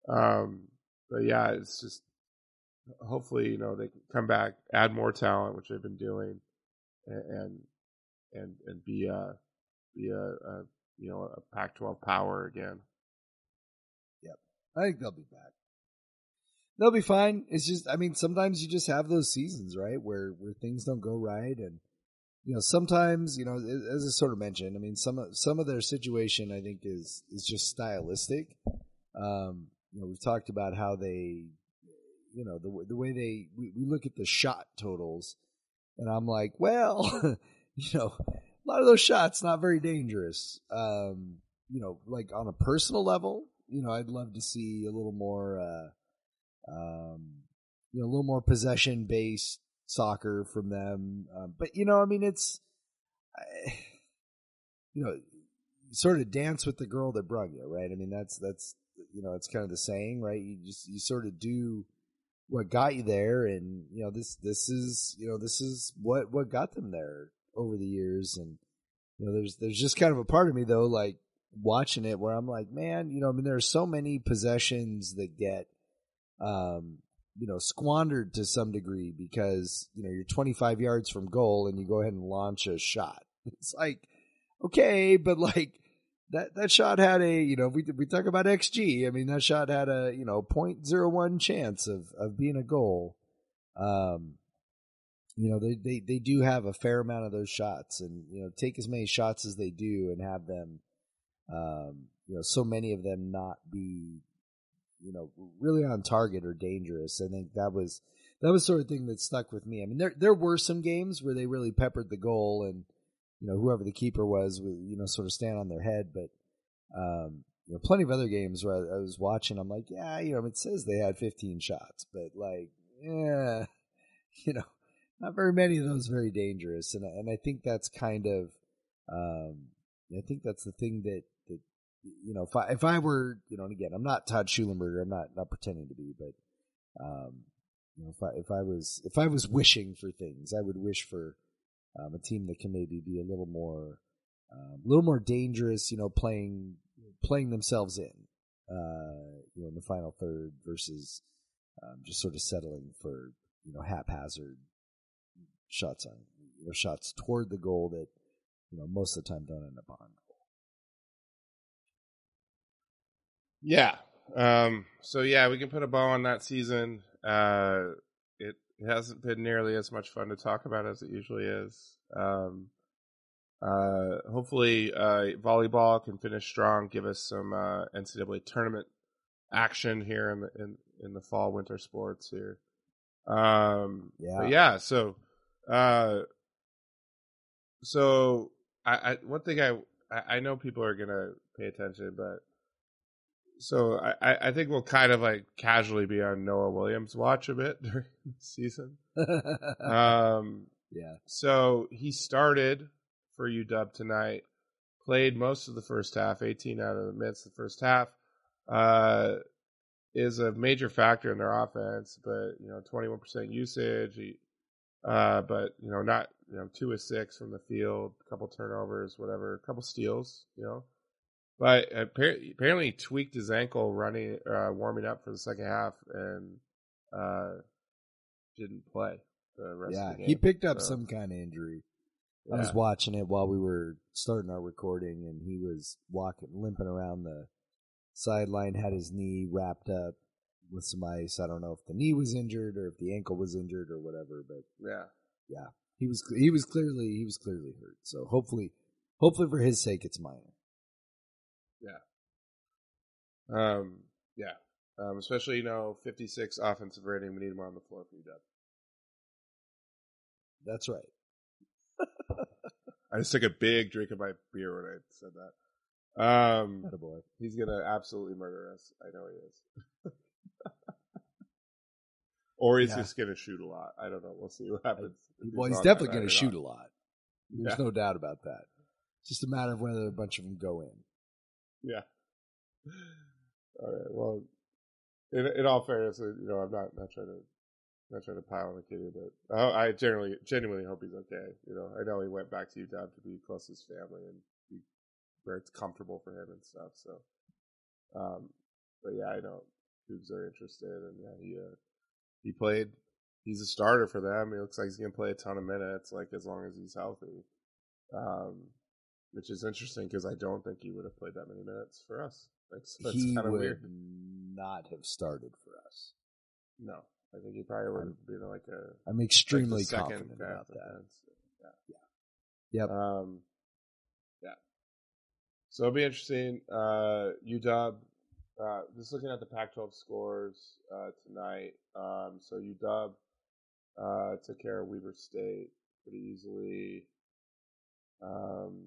Um, but yeah, it's just hopefully you know they can come back, add more talent, which they've been doing, and and and, be a be a, a you know a Pac-12 power again. Yep, I think they'll be back. They'll be fine. It's just, I mean, sometimes you just have those seasons, right, where where things don't go right, and you know, sometimes, you know, as I sort of mentioned, I mean, some some of their situation, I think, is is just stylistic. Um, you know, we've talked about how they, you know, the the way they we, we look at the shot totals, and I'm like, well, you know, a lot of those shots not very dangerous. Um, you know, like on a personal level, you know, I'd love to see a little more, uh, um, you know, a little more possession based soccer from them. Um, but you know, I mean, it's, I, you know, sort of dance with the girl that brung you, right? I mean, that's that's you know, it's kind of the saying, right? You just you sort of do what got you there, and you know, this this is you know this is what what got them there over the years, and you know, there's there's just kind of a part of me though, like watching it, where I'm like, man, you know, I mean, there are so many possessions that get um, you know, squandered to some degree because, you know, you're 25 yards from goal and you go ahead and launch a shot. It's like, okay, but like that, that shot had a, you know, we, we talk about XG. I mean, that shot had a, you know, 0.01 chance of, of being a goal. Um, you know, they, they, they do have a fair amount of those shots and, you know, take as many shots as they do and have them, um, you know, so many of them not be you know, really on target or dangerous. I think that was that was sort of thing that stuck with me. I mean, there there were some games where they really peppered the goal, and you know, whoever the keeper was, you know, sort of stand on their head. But um, you know, plenty of other games where I, I was watching, I'm like, yeah, you know, it says they had 15 shots, but like, yeah, you know, not very many of those very dangerous, and and I think that's kind of, um, I think that's the thing that that you know, if I if I were, you know, and again, I'm not Todd Shulenberger, I'm not not pretending to be, but um, you know, if I if I was if I was wishing for things, I would wish for um, a team that can maybe be a little more um, a little more dangerous, you know, playing playing themselves in, uh, you know, in the final third versus um, just sort of settling for you know haphazard shots on you know shots toward the goal that you know most of the time don't end up on. Yeah. Um, so yeah, we can put a bow on that season. Uh, it, hasn't been nearly as much fun to talk about as it usually is. Um, uh, hopefully, uh, volleyball can finish strong, give us some uh, NCAA tournament action here in the in, in the fall winter sports here. Um, Yeah. yeah. So, uh, so I, I one thing I I I know people are gonna pay attention, but so I, I think we'll kind of like casually be on Noah Williams watch a bit during the season. Um, yeah, so he started for UW tonight, played most of the first half, 18 out of the minutes of the first half. Uh, is a major factor in their offense, but you know, 21% usage. He, uh, but you know, not you know, two of six from the field, a couple turnovers, whatever, a couple steals, you know. But apparently, apparently he tweaked his ankle running, uh, warming up for the second half, and uh, didn't play the rest yeah. of the game. He picked up So, some kind of injury. I was watching it while we were starting our recording, and he was walking, limping around the sideline, had his knee wrapped up with some ice. I don't know if the knee was injured or if the ankle was injured or whatever, but yeah, Yeah. He was he was clearly he was clearly hurt. So hopefully hopefully for his sake it's minor. Um, yeah. Um, especially, you know, 56 offensive rating. We need him on the floor for you, Dub. That's right. I just took a big drink of my beer when I said that. Um, boy. he's going to absolutely murder us. I know he is. or he's Yeah. just going to shoot a lot. I don't know. We'll see what happens. if Well, he's definitely going to shoot not. a lot. There's Yeah. no doubt about that. It's just a matter of whether a bunch of them go in. Yeah. All right. Well, in, in all fairness, uh, you know, I'm not not trying to not trying to pile on the kid, but uh, I generally genuinely hope he's okay. You know, I know he went back to Utah to be close to his family and be where it's comfortable for him and stuff. So, um, but yeah, I know Cougs are interested, and yeah, he uh, he played. He's a starter for them. He looks like he's gonna play a ton of minutes, like as long as he's healthy. Um, which is interesting because I don't think he would have played that many minutes for us. Like, so that's he would weird. not have started for us. No, I think he probably would have been like a I'm extremely second confident about that. defense. Yeah. Yep. Um, yeah. So it'll be interesting. Uh, UW. Uh, just looking at the Pac-12 scores uh, tonight. Um, so UW uh, took care of Weber State pretty easily. Um,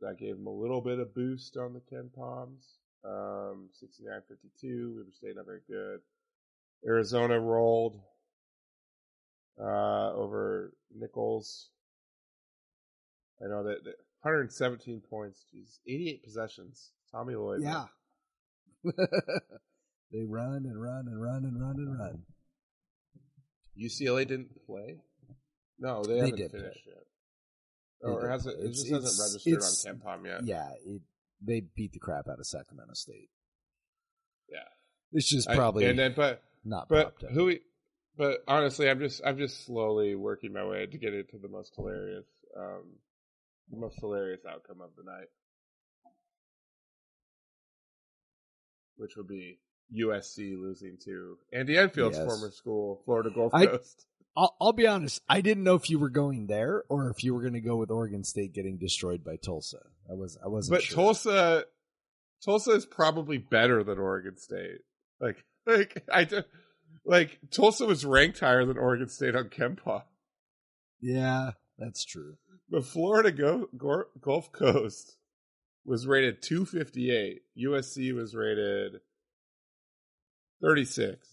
that gave them a little bit of boost on the KenPoms. Um, 69-52. Weber State not very good. Arizona rolled uh, over Nicholls. I know that, that 117 points. Jeez, 88 possessions. Tommy Lloyd. Yeah. they run and run and run and run and run. UCLA didn't play. No, they, They haven't finished play. yet. Or has it? It just hasn't registered on Pom yet. Yeah, it, they beat the crap out of Sacramento State. Yeah. It's just I- probably and then, but not but who? we- But honestly, I'm just I'm just slowly working my way to get into the most hilarious, um, the most hilarious outcome of the night, which would be USC losing to Andy Enfield's Yes. former school, Florida Gulf I- Coast. I'll, I'll be honest. I didn't know if you were going there or if you were going to go with Oregon State getting destroyed by Tulsa. I was I wasn't But sure. Tulsa, Tulsa is probably better than Oregon State. Like, like I, do- like Tulsa was ranked higher than Oregon State on KenPom. yeah, that's true. The Florida Go- Gor- Gulf Coast was rated 258. USC was rated 36.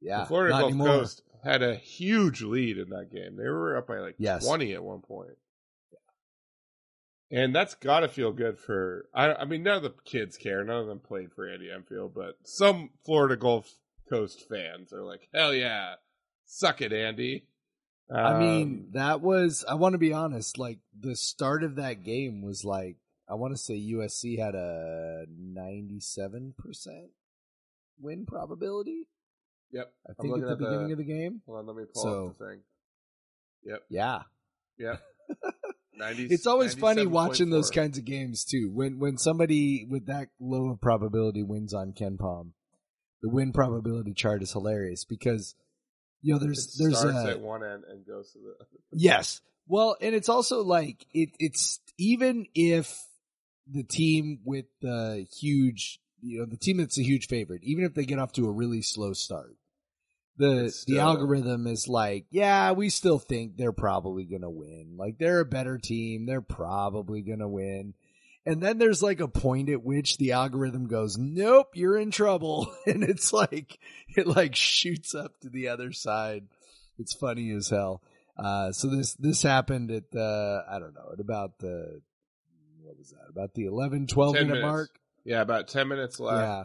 Yeah, the Florida Gulf anymore. Coast had a huge lead in that game. They were up by like Yes. 20 at one point. And that's got to feel good for. I, I mean, none of the kids care. None of them played for Andy Enfield, but some Florida Gulf Coast fans are like, "Hell yeah, suck it, Andy." I mean, Um, that was, I want to be honest, like the start of that game was like, I want to say USC had a 97% win probability. Yep. I think at the beginning of the game. Hold on, let me pull So- up the thing. Yep, Yeah. yep. 90, It's always funny 97.4. watching those kinds of games too. When when somebody with that low of probability wins on KenPom, the win probability chart is hilarious because you know It there's there's starts a at one end and goes to the. Yes. Well, and it's also like it, it's even if the team with the huge, you know, the team that's a huge favorite, even if they get off to a really slow start, the It's the algorithm is like, yeah, we still think they're probably gonna win. Like they're a better team, they're probably gonna win. And then there's like a point at which the algorithm goes, nope, you're in trouble. And it's like, it like shoots up to the other side. It's funny as hell. Uh, so this, this happened at the, I don't know, at about the, what was that? About the 11, 12 minute minutes mark. Yeah, about ten minutes left. Yeah.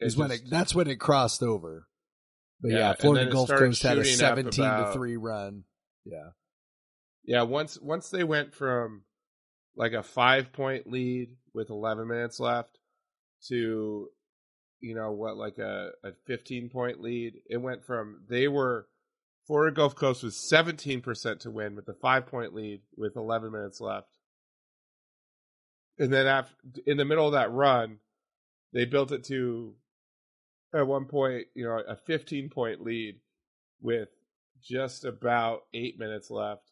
It Is when it, that's when it crossed over. But Yeah, yeah, Florida Gulf Coast had a up 17 to 3 run. Yeah. Yeah, once once they went from like a five point lead with eleven minutes left to you know what like a, a fifteen point lead, it went from they were Florida Gulf Coast was seventeen percent to win with a five point lead with eleven minutes left. And then after in the middle of that run, they built it to at one point, you know, a fifteen point lead with just about eight minutes left,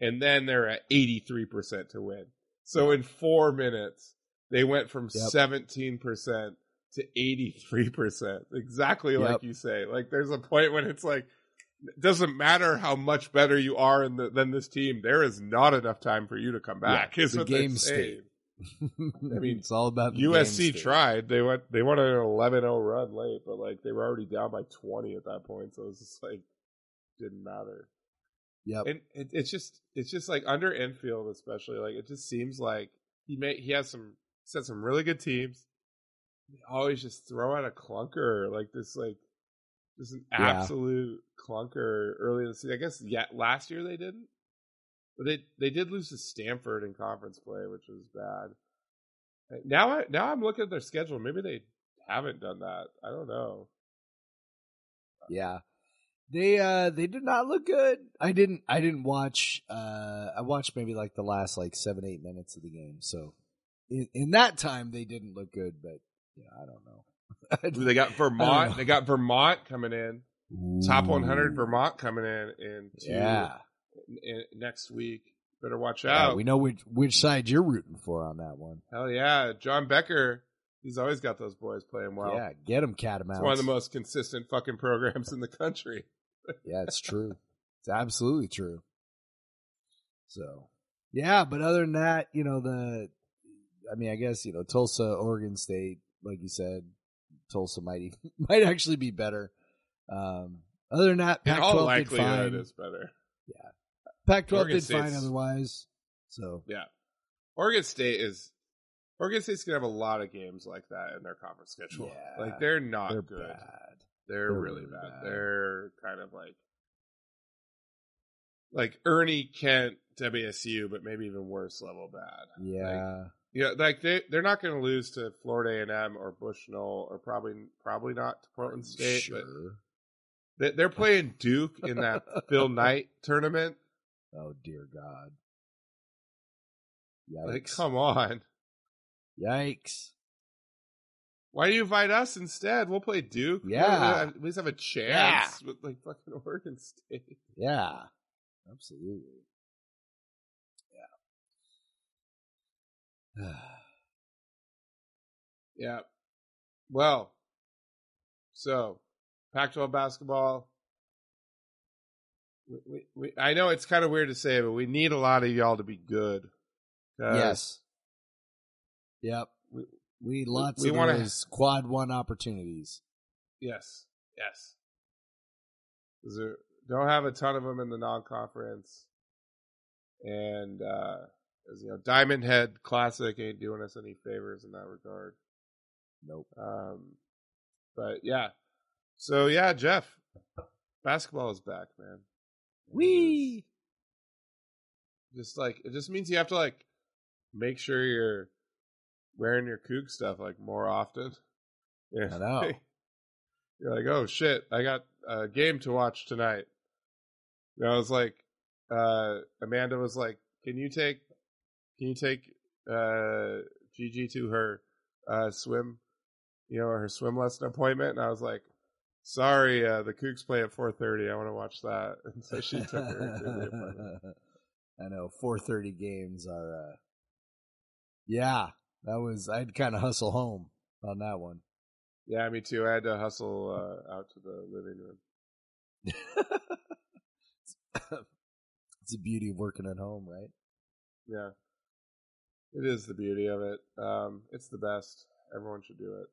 and then they're at eighty three percent to win. So in four minutes, they went from Yep. seventeen percent to eighty three percent. Exactly like Yep. you say. Like there's a point when it's like. It doesn't matter how much better you are in the, than this team. There is not enough time for you to come back. Yeah, is the game saying. I mean, it's all about the USC tried. They went. They went on an 11-0 run late, but like they were already down by twenty at that point. So it was just like didn't matter. Yeah, And it, it's just it's just like under Enfield, especially like it just seems like he may he has some set some really good teams. They always just throw out a clunker like this like just an Yeah. absolute clunker early in the season. I guess yeah, last year they didn't, but they they did lose to Stanford in conference play, which was bad. Now I now I'm looking at their schedule. Maybe they haven't done that. I don't know. Yeah. They uh they did not look good. I didn't I didn't watch uh I watched maybe like the last like seven, eight minutes of the game. So in, in that time they didn't look good, but yeah, I don't know. They got. Vermont. They got Vermont coming in. Top 100 Vermont coming in in two, Yeah. In, in- next week. Better watch Yeah, out. we know which which side you're rooting for on that one. Hell yeah, John Becker. He's always got those boys playing well. yeah, get him catamounts. it's one of the most consistent fucking programs in the country. Yeah, it's true. it's absolutely true. So, yeah, but other than that, you know, the, I mean, I guess, you know, Tulsa, Oregon State, like you said, Tulsa might, even, might actually be better. Um, other than that, In Pac all 12 did likelihood, it's better. Pac 12 Oregon did fine otherwise. So, Yeah, Oregon State is. Oregon State's gonna have a lot of games like that in their conference schedule. Yeah. like they're not they're good. bad. They're, They're really really bad. bad. They're kind of like like Ernie Kent WSU, but maybe even worse level bad. Yeah. Yeah, like they they're not going to lose to Florida A and M or Bushnell or probably probably not to Portland State, but sure. they, they're playing Duke in that Phil Knight tournament. Oh, dear God. Yikes. Like, come on, Yikes. why do you invite us instead? We'll play Duke. Yeah. at least have a chance with like fucking Oregon State. Yeah. Absolutely. Yeah. Yeah. Well, so Pac-12 basketball. We, we, I know it's kind of weird to say, but we need a lot of y'all to be good. yes. Yep. we- We need lots we of wanna- those quad one opportunities. Yes. Yes. there- don't have a ton of them in the non-conference, and uh, as you know, Diamond Head Classic ain't doing us any favors in that regard. Nope. Um, but yeah, so yeah, Jeff, basketball is back, man. Wee. Just like it just means you have to like make sure you're wearing your Coug stuff like more often. Yeah. I know. You're like, oh shit, I got a game to watch tonight. Know, I was like, uh, Amanda was like, can you take, can you take, uh, Gigi to her, uh, swim, you know, her swim lesson appointment? And I was like, sorry, uh, the Cougs play at 4.30. I want to watch that. And so she took her to the appointment. I know. Four thirty games are. uh Yeah, that was. I'd kind of hustle home on that one. Yeah, me too. I had to hustle, uh, out to the living room. it's the beauty of working at home, right? Yeah. It is the beauty of it. Um, it's the best. Everyone should do it.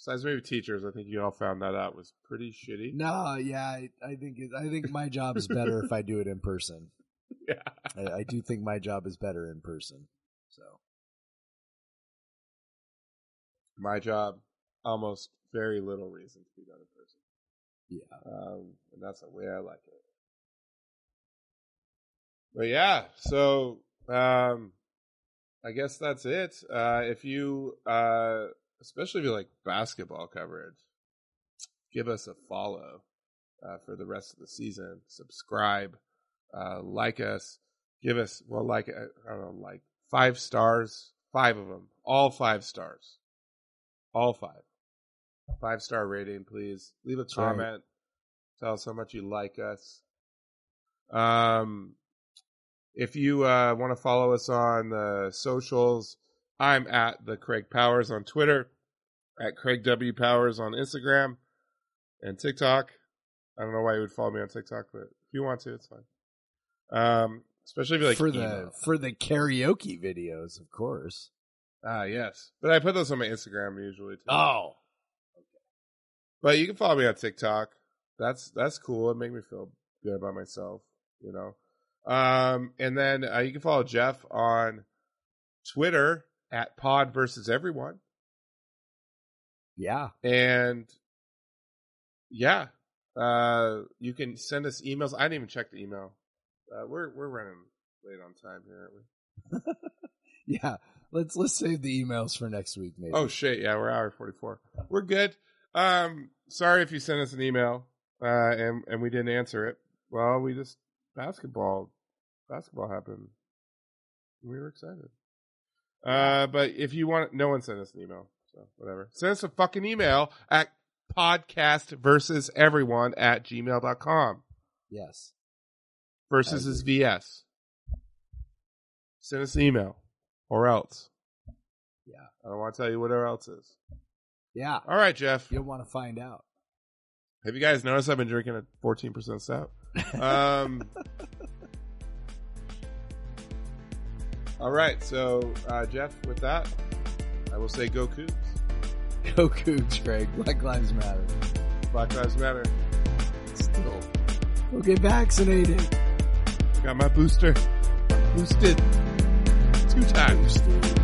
Besides maybe teachers, I think you all found that out was pretty shitty. No, yeah, I, I think it, I think my job is better if I do it in person. Yeah. I, I do think my job is better in person. So My job, almost very little reason to be done in person. yeah, Um, and that's the way I like it. But yeah, so um, I guess that's it. Uh, if you, uh, especially if you like basketball coverage, give us a follow uh, for the rest of the season. Subscribe, uh, like us, give us well, like I don't know, like five stars, five of them, all five stars, all five, five star rating, please. Leave a right. comment Tell us how much you like us. Um, if you uh, want to follow us on the socials, I'm at the Craig Powers on Twitter, at Craig W Powers on Instagram and TikTok. I don't know why you would follow me on TikTok, but if you want to, it's fine. Um, especially if you like for the for the karaoke videos, of course. ah yes, but I put those on my Instagram usually too. Oh, But you can follow me on TikTok. That's that's cool. It make me feel good about myself, you know. Um, and then uh, you can follow Jeff on Twitter at Pod versus Everyone, yeah. and yeah, uh, you can send us emails. I didn't even check the email. Uh, we're we're running late on time here, aren't we? Yeah. Let's let's save the emails for next week, maybe. Oh shit, yeah, we're hour forty four. We're good. Um, sorry if you sent us an email uh, and and we didn't answer it. Well, we just basketball basketball happened. We were excited. Uh, but if you want, no one sent us an email, so whatever. Send us a fucking email at podcast versus everyone at gmail.com. yes. Versus is VS. Send us an email or else. Yeah. I don't want to tell you what else is. Yeah. All right, Jeff. You'll want to find out. Have you guys noticed I've been drinking a 14% stout? Um, all right. So, uh, Jeff, with that, I will say go Cougs. Go Cougs, Craig. Black Lives Matter. Black Lives Matter. Still. Go get vaccinated. Got my booster. Boosted. Two times. Boosted.